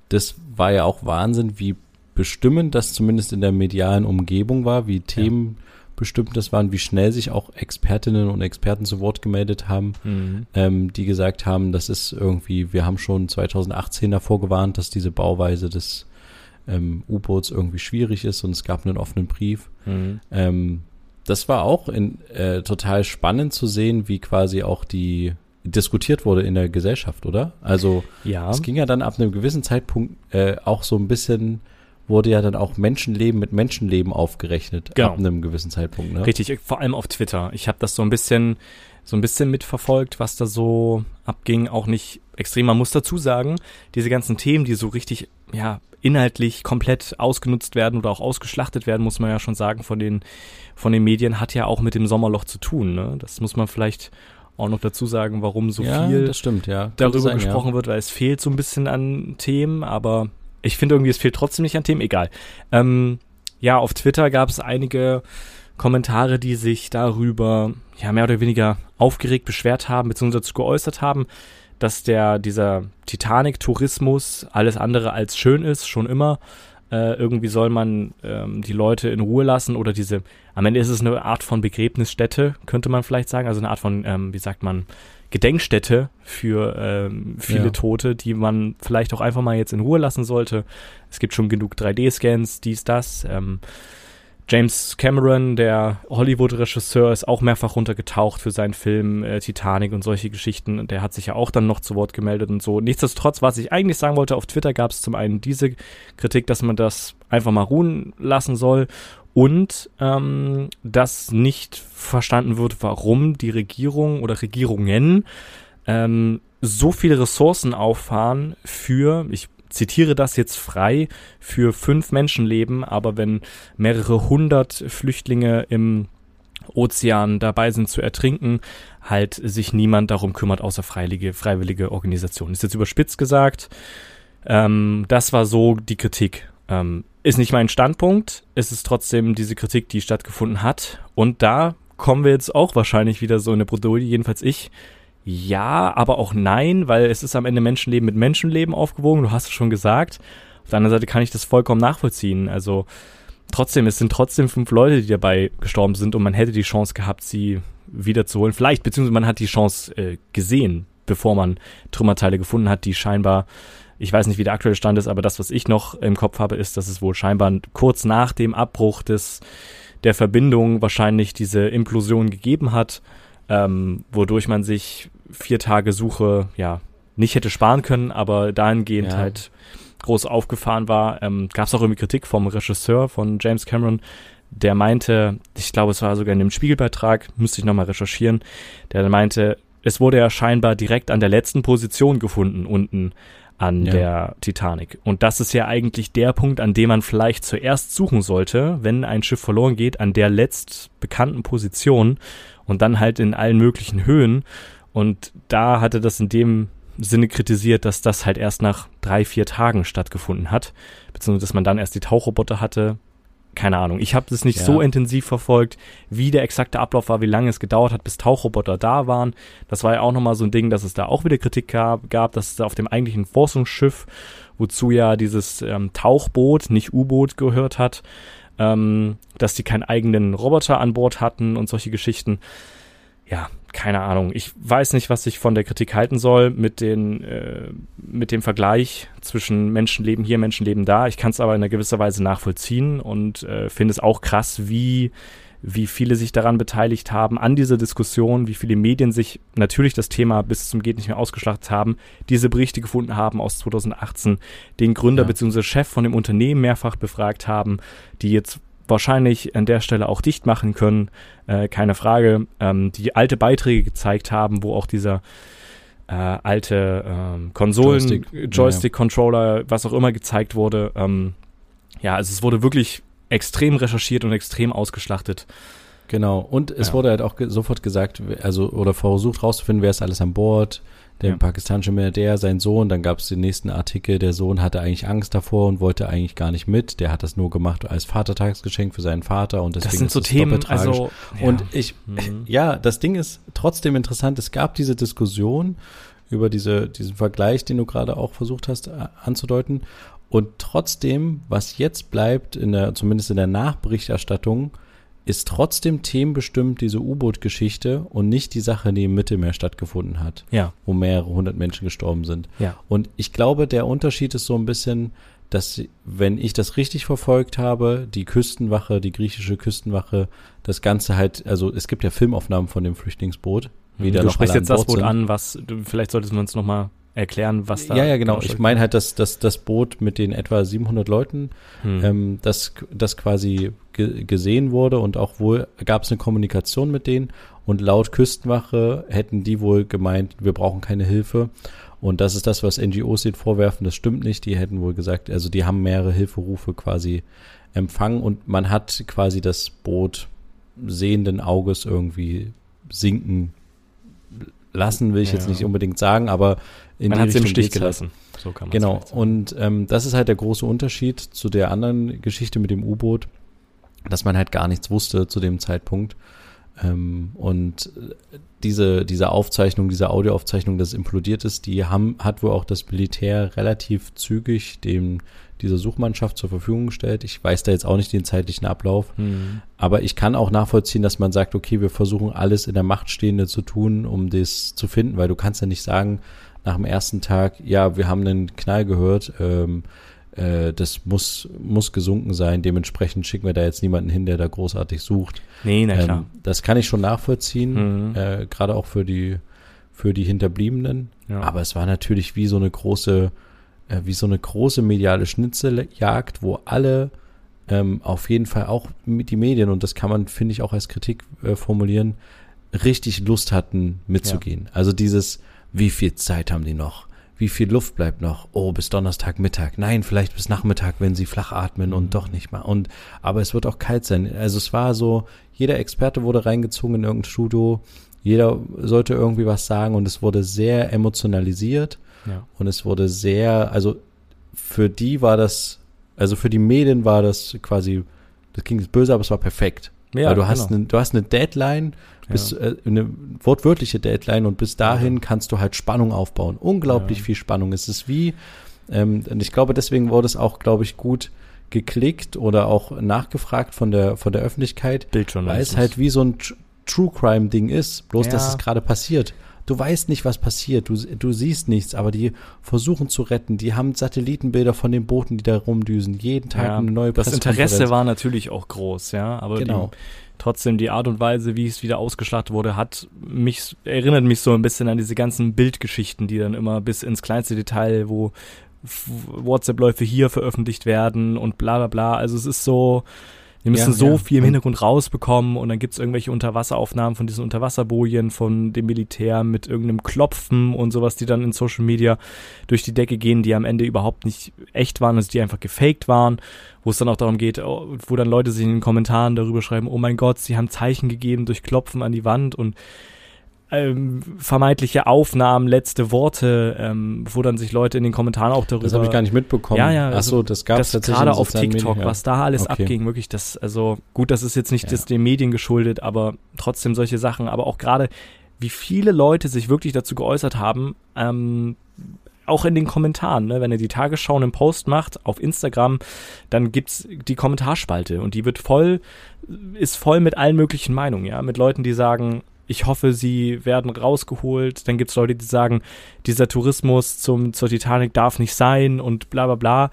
Das war ja auch Wahnsinn, wie bestimmend das zumindest in der medialen Umgebung war, wie Themen ja. bestimmt das waren, wie schnell sich auch Expertinnen und Experten zu Wort gemeldet haben, mhm. ähm, die gesagt haben, das ist irgendwie, wir haben schon 2018 davor gewarnt, dass diese Bauweise des ähm, U-Boots irgendwie schwierig ist und es gab einen offenen Brief. Mhm. Ähm, das war auch in, äh, total spannend zu sehen, wie quasi auch die diskutiert wurde in der Gesellschaft, oder? Also ja. es ging ja dann ab einem gewissen Zeitpunkt äh, auch so ein bisschen wurde ja dann auch Menschenleben mit Menschenleben aufgerechnet genau. ab einem gewissen Zeitpunkt. Ne? Richtig, vor allem auf Twitter. Ich habe das so ein bisschen so ein bisschen mitverfolgt, was da so abging. Auch nicht extrem. Man muss dazu sagen, diese ganzen Themen, die so richtig, ja, inhaltlich komplett ausgenutzt werden oder auch ausgeschlachtet werden, muss man ja schon sagen, von den, von den Medien, hat ja auch mit dem Sommerloch zu tun. Ne? Das muss man vielleicht auch noch dazu sagen, warum so ja, viel das stimmt, ja. darüber sein, gesprochen ja. wird, weil es fehlt so ein bisschen an Themen, aber ich finde irgendwie, es fehlt trotzdem nicht an Themen, egal. Ähm, ja, auf Twitter gab es einige Kommentare, die sich darüber ja mehr oder weniger aufgeregt beschwert haben, beziehungsweise geäußert haben, dass der, dieser Titanic-Tourismus alles andere als schön ist, schon immer. Äh, irgendwie soll man ähm, die Leute in Ruhe lassen oder diese, am Ende ist es eine Art von Begräbnisstätte, könnte man vielleicht sagen, also eine Art von, ähm, wie sagt man, Gedenkstätte für ähm, viele ja. Tote, die man vielleicht auch einfach mal jetzt in Ruhe lassen sollte. Es gibt schon genug 3D-Scans, dies, das. Ähm, James Cameron, der Hollywood-Regisseur, ist auch mehrfach runtergetaucht für seinen Film äh, Titanic und solche Geschichten. Der hat sich ja auch dann noch zu Wort gemeldet und so. Nichtsdestotrotz, was ich eigentlich sagen wollte, auf Twitter gab es zum einen diese Kritik, dass man das einfach mal ruhen lassen soll und ähm, dass nicht verstanden wird, warum die Regierung oder Regierungen ähm, so viele Ressourcen auffahren für, ich zitiere das jetzt frei, für fünf Menschenleben, aber wenn mehrere hundert Flüchtlinge im Ozean dabei sind zu ertrinken, halt sich niemand darum kümmert, außer freiwillige, freiwillige Organisationen. Ist jetzt überspitzt gesagt. Ähm, das war so die Kritik. Ähm, ist nicht mein Standpunkt. Es ist trotzdem diese Kritik, die stattgefunden hat. Und da kommen wir jetzt auch wahrscheinlich wieder so in eine Bredouille, jedenfalls ich, ja, aber auch nein, weil es ist am Ende Menschenleben mit Menschenleben aufgewogen, du hast es schon gesagt. Auf der anderen Seite kann ich das vollkommen nachvollziehen. Also trotzdem, es sind trotzdem fünf Leute, die dabei gestorben sind und man hätte die Chance gehabt, sie wiederzuholen. Vielleicht, beziehungsweise man hat die Chance äh, gesehen, bevor man Trümmerteile gefunden hat, die scheinbar, ich weiß nicht, wie der aktuelle Stand ist, aber das, was ich noch im Kopf habe, ist, dass es wohl scheinbar kurz nach dem Abbruch des der Verbindung wahrscheinlich diese Implosion gegeben hat, ähm, wodurch man sich vier Tage Suche ja nicht hätte sparen können, aber dahingehend ja. halt groß aufgefahren war. Ähm, Gab es auch irgendwie Kritik vom Regisseur von James Cameron, der meinte, ich glaube, es war sogar in dem Spiegelbeitrag, müsste ich nochmal recherchieren, der meinte, es wurde ja scheinbar direkt an der letzten Position gefunden, unten an ja. der Titanic. Und das ist ja eigentlich der Punkt, an dem man vielleicht zuerst suchen sollte, wenn ein Schiff verloren geht, an der letzt bekannten Position und dann halt in allen möglichen Höhen. Und da hatte das in dem Sinne kritisiert, dass das halt erst nach drei, vier Tagen stattgefunden hat, beziehungsweise dass man dann erst die Tauchroboter hatte. Keine Ahnung. Ich habe das nicht ja. so intensiv verfolgt, wie der exakte Ablauf war, wie lange es gedauert hat, bis Tauchroboter da waren. Das war ja auch nochmal so ein Ding, dass es da auch wieder Kritik gab, gab dass es auf dem eigentlichen Forschungsschiff, wozu ja dieses ähm, Tauchboot, nicht U-Boot gehört hat, ähm, dass die keinen eigenen Roboter an Bord hatten und solche Geschichten ja, keine Ahnung. Ich weiß nicht, was ich von der Kritik halten soll mit, den, äh, mit dem Vergleich zwischen Menschenleben hier, Menschenleben da. Ich kann es aber in einer gewisser Weise nachvollziehen und äh, finde es auch krass, wie, wie viele sich daran beteiligt haben, an dieser Diskussion, wie viele Medien sich natürlich das Thema bis zum Geht nicht mehr ausgeschlachtet haben, diese Berichte gefunden haben aus 2018, den Gründer ja. bzw. Chef von dem Unternehmen mehrfach befragt haben, die jetzt wahrscheinlich an der Stelle auch dicht machen können, äh, keine Frage, ähm, die alte Beiträge gezeigt haben, wo auch dieser äh, alte ähm, Konsolen, Joystick-Controller, Joystick was auch immer gezeigt wurde. Ähm, ja, also es wurde wirklich extrem recherchiert und extrem ausgeschlachtet. Genau, und es ja. wurde halt auch ge sofort gesagt, also oder versucht rauszufinden, wer ist alles an Bord, der ja. pakistanische Milliardär, sein Sohn, dann gab es den nächsten Artikel, der Sohn hatte eigentlich Angst davor und wollte eigentlich gar nicht mit, der hat das nur gemacht als Vatertagsgeschenk für seinen Vater und deswegen das sind so ist Themen, also ja. und ich, mhm. ja, das Ding ist trotzdem interessant, es gab diese Diskussion über diese, diesen Vergleich, den du gerade auch versucht hast äh, anzudeuten und trotzdem, was jetzt bleibt, in der, zumindest in der Nachberichterstattung, ist trotzdem themenbestimmt diese U-Boot-Geschichte und nicht die Sache, die im Mittelmeer stattgefunden hat, ja. wo mehrere hundert Menschen gestorben sind. Ja. Und ich glaube, der Unterschied ist so ein bisschen, dass, wenn ich das richtig verfolgt habe, die Küstenwache, die griechische Küstenwache, das Ganze halt, also es gibt ja Filmaufnahmen von dem Flüchtlingsboot. Wie du sprichst jetzt das Boot sind. an, was, vielleicht solltest du uns nochmal erklären, was da. Ja, ja, genau. Ich meine halt, dass, dass das Boot mit den etwa 700 Leuten, hm. ähm, das, das quasi ge gesehen wurde und auch wohl gab es eine Kommunikation mit denen und laut Küstenwache hätten die wohl gemeint, wir brauchen keine Hilfe. Und das ist das, was NGOs den vorwerfen. Das stimmt nicht. Die hätten wohl gesagt, also die haben mehrere Hilferufe quasi empfangen und man hat quasi das Boot sehenden Auges irgendwie sinken lassen, will ich ja. jetzt nicht unbedingt sagen, aber in Man hat sie im Stich halt. gelassen. Halt. So kann man Genau. Und ähm, das ist halt der große Unterschied zu der anderen Geschichte mit dem U-Boot, dass man halt gar nichts wusste zu dem Zeitpunkt. Ähm, und diese, diese Aufzeichnung, diese Audioaufzeichnung, dass es implodiert ist, die haben, hat wohl auch das Militär relativ zügig dem dieser Suchmannschaft zur Verfügung gestellt. Ich weiß da jetzt auch nicht den zeitlichen Ablauf, mhm. aber ich kann auch nachvollziehen, dass man sagt, okay, wir versuchen alles in der Macht Stehende zu tun, um das zu finden, weil du kannst ja nicht sagen, nach dem ersten Tag, ja, wir haben einen Knall gehört, ähm, äh, das muss, muss gesunken sein, dementsprechend schicken wir da jetzt niemanden hin, der da großartig sucht. Nee, na klar. Ähm, das kann ich schon nachvollziehen, mhm. äh, gerade auch für die, für die Hinterbliebenen. Ja. Aber es war natürlich wie so eine große, äh, wie so eine große mediale Schnitzeljagd, wo alle ähm, auf jeden Fall auch mit die Medien, und das kann man, finde ich, auch als Kritik äh, formulieren, richtig Lust hatten mitzugehen. Ja. Also dieses, wie viel Zeit haben die noch? Wie viel Luft bleibt noch? Oh, bis Donnerstag Mittag. Nein, vielleicht bis Nachmittag, wenn sie flach atmen und mhm. doch nicht mal. Und, aber es wird auch kalt sein. Also es war so, jeder Experte wurde reingezogen in irgendein Studio. Jeder sollte irgendwie was sagen und es wurde sehr emotionalisiert. Ja. Und es wurde sehr, also für die war das, also für die Medien war das quasi, das klingt jetzt böse, aber es war perfekt. Ja, Weil du hast, genau. eine, du hast eine Deadline, bis ja. äh, eine wortwörtliche Deadline und bis dahin ja. kannst du halt Spannung aufbauen. Unglaublich viel Spannung. Es ist wie, ähm, und ich glaube, deswegen wurde es auch, glaube ich, gut geklickt oder auch nachgefragt von der von der Öffentlichkeit, weil es halt wie so ein True Crime Ding ist, bloß dass es gerade passiert. Du weißt nicht, was passiert, du, du siehst nichts, aber die versuchen zu retten. Die haben Satellitenbilder von den Booten, die da rumdüsen, jeden Tag ja, eine neue Das Interesse war natürlich auch groß, ja, aber genau. die, trotzdem die Art und Weise, wie es wieder ausgeschlachtet wurde, hat mich, erinnert mich so ein bisschen an diese ganzen Bildgeschichten, die dann immer bis ins kleinste Detail, wo WhatsApp-Läufe hier veröffentlicht werden und bla bla bla. Also es ist so, wir müssen ja, so ja. viel im Hintergrund rausbekommen und dann gibt's irgendwelche Unterwasseraufnahmen von diesen Unterwasserbojen von dem Militär mit irgendeinem Klopfen und sowas, die dann in Social Media durch die Decke gehen, die am Ende überhaupt nicht echt waren, also die einfach gefaked waren, wo es dann auch darum geht, oh, wo dann Leute sich in den Kommentaren darüber schreiben, oh mein Gott, sie haben Zeichen gegeben durch Klopfen an die Wand und ähm, vermeintliche Aufnahmen, letzte Worte, ähm, wo dann sich Leute in den Kommentaren auch darüber. Das habe ich gar nicht mitbekommen. Ja, ja. Ach so, das gab es tatsächlich. Gerade auf TikTok, Medien, ja. was da alles okay. abging, wirklich das, also gut, das ist jetzt nicht ja. das den Medien geschuldet, aber trotzdem solche Sachen, aber auch gerade, wie viele Leute sich wirklich dazu geäußert haben, ähm, auch in den Kommentaren, ne? wenn ihr die Tagesschau einen Post macht auf Instagram, dann gibt's die Kommentarspalte und die wird voll, ist voll mit allen möglichen Meinungen, ja, mit Leuten, die sagen, ich hoffe, sie werden rausgeholt. Dann gibt's Leute, die sagen, dieser Tourismus zum, zur Titanic darf nicht sein und bla bla bla.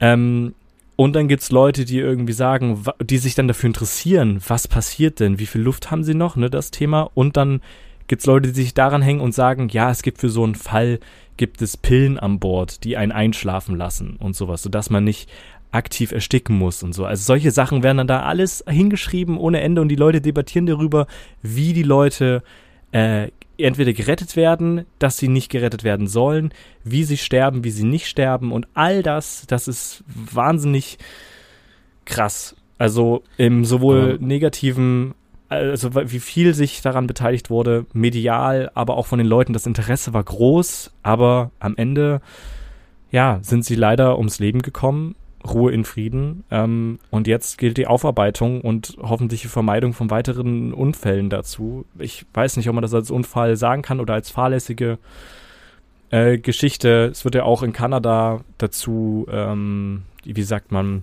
Ähm, und dann gibt's Leute, die irgendwie sagen, die sich dann dafür interessieren, was passiert denn, wie viel Luft haben sie noch, ne, das Thema. Und dann gibt's Leute, die sich daran hängen und sagen, ja, es gibt für so einen Fall, gibt es Pillen an Bord, die einen einschlafen lassen und sowas, sodass man nicht aktiv ersticken muss und so. Also solche Sachen werden dann da alles hingeschrieben ohne Ende und die Leute debattieren darüber, wie die Leute äh, entweder gerettet werden, dass sie nicht gerettet werden sollen, wie sie sterben, wie sie nicht sterben und all das, das ist wahnsinnig krass. Also im sowohl Aber- negativen, also wie viel sich daran beteiligt wurde, medial, aber auch von den Leuten, das Interesse war groß, aber am Ende, ja, sind sie leider ums Leben gekommen. Ruhe in Frieden. Ähm, und jetzt gilt die Aufarbeitung und hoffentliche Vermeidung von weiteren Unfällen dazu. Ich weiß nicht, ob man das als Unfall sagen kann oder als fahrlässige äh, Geschichte. Es wird ja auch in Kanada dazu, ähm, wie sagt man,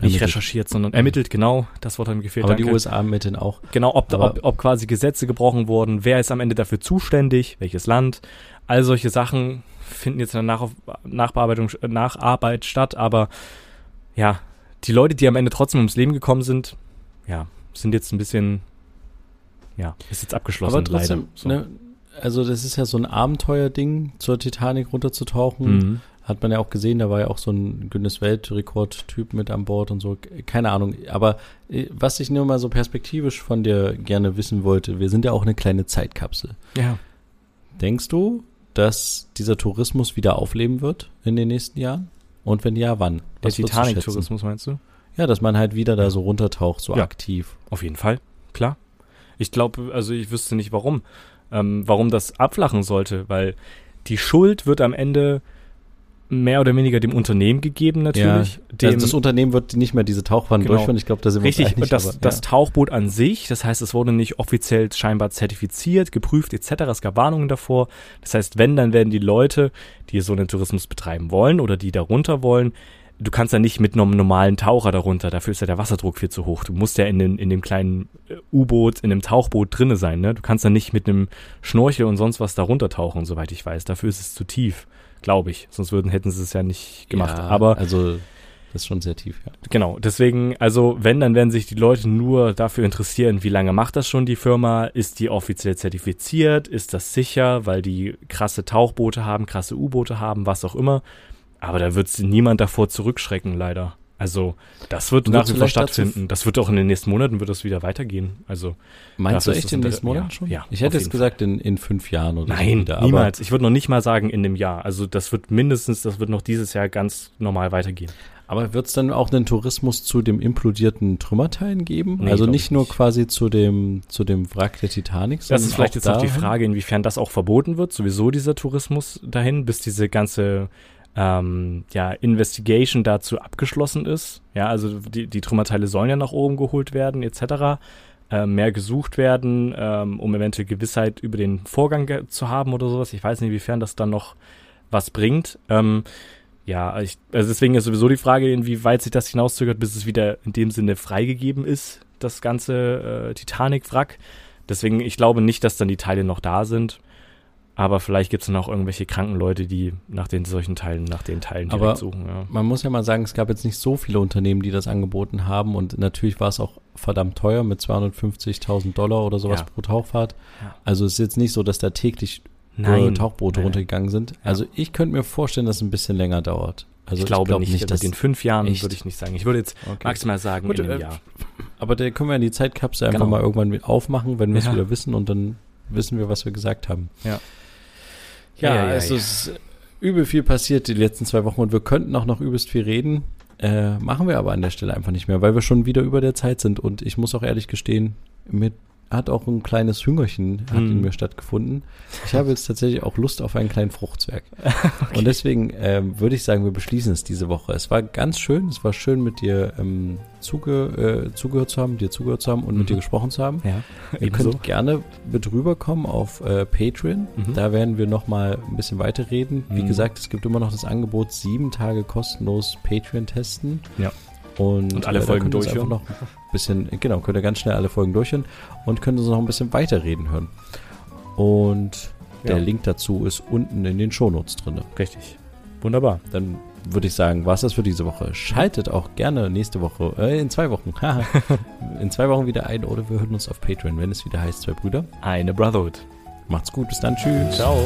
nicht Ermittelt. recherchiert, sondern ermittelt, genau. Das Wort hat mir gefehlt. Aber die danke. USA ermitteln auch. Genau, ob, ob, ob quasi Gesetze gebrochen wurden, wer ist am Ende dafür zuständig, welches Land, all solche Sachen finden jetzt in der Nach Nachbearbeitung, äh, Nacharbeit statt, aber ja, die Leute, die am Ende trotzdem ums Leben gekommen sind, ja, sind jetzt ein bisschen, ja, ist jetzt abgeschlossen, Aber trotzdem. So. ne, also das ist ja so ein Abenteuerding, zur Titanic runterzutauchen. Mhm. Hat man ja auch gesehen, da war ja auch so ein Guinness Weltrekord-Typ mit an Bord und so. Keine Ahnung. Aber äh, was ich nur mal so perspektivisch von dir gerne wissen wollte, wir sind ja auch eine kleine Zeitkapsel. Ja. Denkst du, dass dieser Tourismus wieder aufleben wird in den nächsten Jahren? Und wenn ja, wann? Der Was schätzen? Titanic-Tourismus meinst du? Ja, dass man halt wieder da so runtertaucht, so Ja. aktiv. Auf jeden Fall, klar. Ich glaube, also ich wüsste nicht warum, ähm, warum das abflachen sollte, weil die Schuld wird am Ende mehr oder weniger dem Unternehmen gegeben natürlich. dem, also das Unternehmen wird nicht mehr diese Tauchbahn Genau. durchführen. Ich glaube, da sind wir Richtig, uns einig. das, aber, das ja. Tauchboot an sich, das heißt, es wurde nicht offiziell scheinbar zertifiziert, geprüft etc. Es gab Warnungen davor. Das heißt, wenn, dann werden die Leute, die so einen Tourismus betreiben wollen oder die darunter wollen, du kannst ja nicht mit einem normalen Taucher darunter, dafür ist ja der Wasserdruck viel zu hoch. Du musst ja in, den, in dem kleinen äh, U-Boot, in dem Tauchboot drinne sein, ne? Du kannst ja nicht mit einem Schnorchel und sonst was darunter tauchen, soweit ich weiß. Dafür ist es zu tief, glaube ich. Sonst würden, hätten sie es ja nicht gemacht. Ja, Aber also das ist schon sehr tief, ja. Genau, deswegen, also wenn, dann werden sich die Leute nur dafür interessieren, wie lange macht das schon die Firma, ist die offiziell zertifiziert, ist das sicher, weil die krasse Tauchboote haben, krasse U-Boote haben, was auch immer. Aber da wird niemand davor zurückschrecken, leider. Also das wird nach wie vor stattfinden. Das wird auch in den nächsten Monaten wird das wieder weitergehen. Also Meinst du echt das in den nächsten Monaten schon? ja, ich hätte jetzt gesagt in, in fünf Jahren oder so nein, wieder. aber- niemals. Ich würde noch nicht mal sagen in dem Jahr. Also das wird mindestens, das wird noch dieses Jahr ganz normal weitergehen. Aber wird es dann auch einen Tourismus zu dem implodierten Trümmerteilen geben? Nee, also nicht ich nur nicht. quasi zu dem, zu dem Wrack der Titanic, Das sondern ist vielleicht jetzt auch die dahin? Frage, inwiefern das auch verboten wird, sowieso dieser Tourismus dahin, bis diese ganze ähm, ja, Investigation dazu abgeschlossen ist. Ja, also die, die Trümmerteile sollen ja nach oben geholt werden, etc. Äh, mehr gesucht werden, ähm, um eventuell Gewissheit über den Vorgang zu haben oder sowas. Ich weiß nicht, inwiefern das dann noch was bringt. Ähm, ja, ich, also deswegen ist sowieso die Frage, inwieweit sich das hinauszögert, bis es wieder in dem Sinne freigegeben ist, das ganze äh, Titanic-Wrack. Deswegen, ich glaube nicht, dass dann die Teile noch da sind. Aber vielleicht gibt es dann auch irgendwelche kranken Leute, die nach den solchen Teilen, nach den Teilen direkt Aber- suchen. Ja. Man muss ja mal sagen, es gab jetzt nicht so viele Unternehmen, die das angeboten haben und natürlich war es auch verdammt teuer mit 250.000 Dollar oder sowas Ja. pro Tauchfahrt. Ja. Also es ist jetzt nicht so, dass da täglich Nein, äh, Tauchboote nein, nein. runtergegangen sind. Also ich könnte mir vorstellen, dass es ein bisschen länger dauert. Also ich glaube glaub nicht, dass dass in fünf Jahren Echt? würde ich nicht sagen. Ich würde jetzt okay. maximal sagen Gut, in einem äh, Jahr. Aber da können wir in die Zeitkapsel einfach Genau. mal irgendwann aufmachen, wenn wir es wieder wissen und dann wissen wir, was wir gesagt haben. Ja. Ja, Ja, ja, also ja. es ist übel viel passiert die letzten zwei Wochen und wir könnten auch noch übelst viel reden. Äh, machen wir aber an der Stelle einfach nicht mehr, weil wir schon wieder über der Zeit sind und ich muss auch ehrlich gestehen, mir hat auch ein kleines Hüngerchen hat Hm. in mir stattgefunden. Ich habe jetzt tatsächlich auch Lust auf einen kleinen Fruchtzwerg. [laughs] Und deswegen ähm, würde ich sagen, wir beschließen es diese Woche. Es war ganz schön, es war schön mit dir ähm, zuge, äh, zugehört zu haben, dir zugehört zu haben und Mhm. mit dir gesprochen zu haben. Ja, Ihr könnt gerne mit rüberkommen auf äh, Patreon. Mhm. Da werden wir noch mal ein bisschen weiter reden. Wie Mhm. gesagt, es gibt immer noch das Angebot, sieben Tage kostenlos Patreon testen. Ja. Und, Und alle äh, Folgen durchhören. Noch bisschen, genau, könnt ihr ganz schnell alle Folgen durchhören und könnt uns noch ein bisschen weiterreden hören. Und der Ja. Link dazu ist unten in den Shownotes drin. Richtig. Wunderbar. Dann würde ich sagen, war es das für diese Woche. Schaltet auch gerne nächste Woche, äh, in zwei Wochen, [laughs] in zwei Wochen wieder ein oder wir hören uns auf Patreon, wenn es wieder heißt, zwei Brüder. Eine Brotherhood. Macht's gut, bis dann, tschüss. Ciao.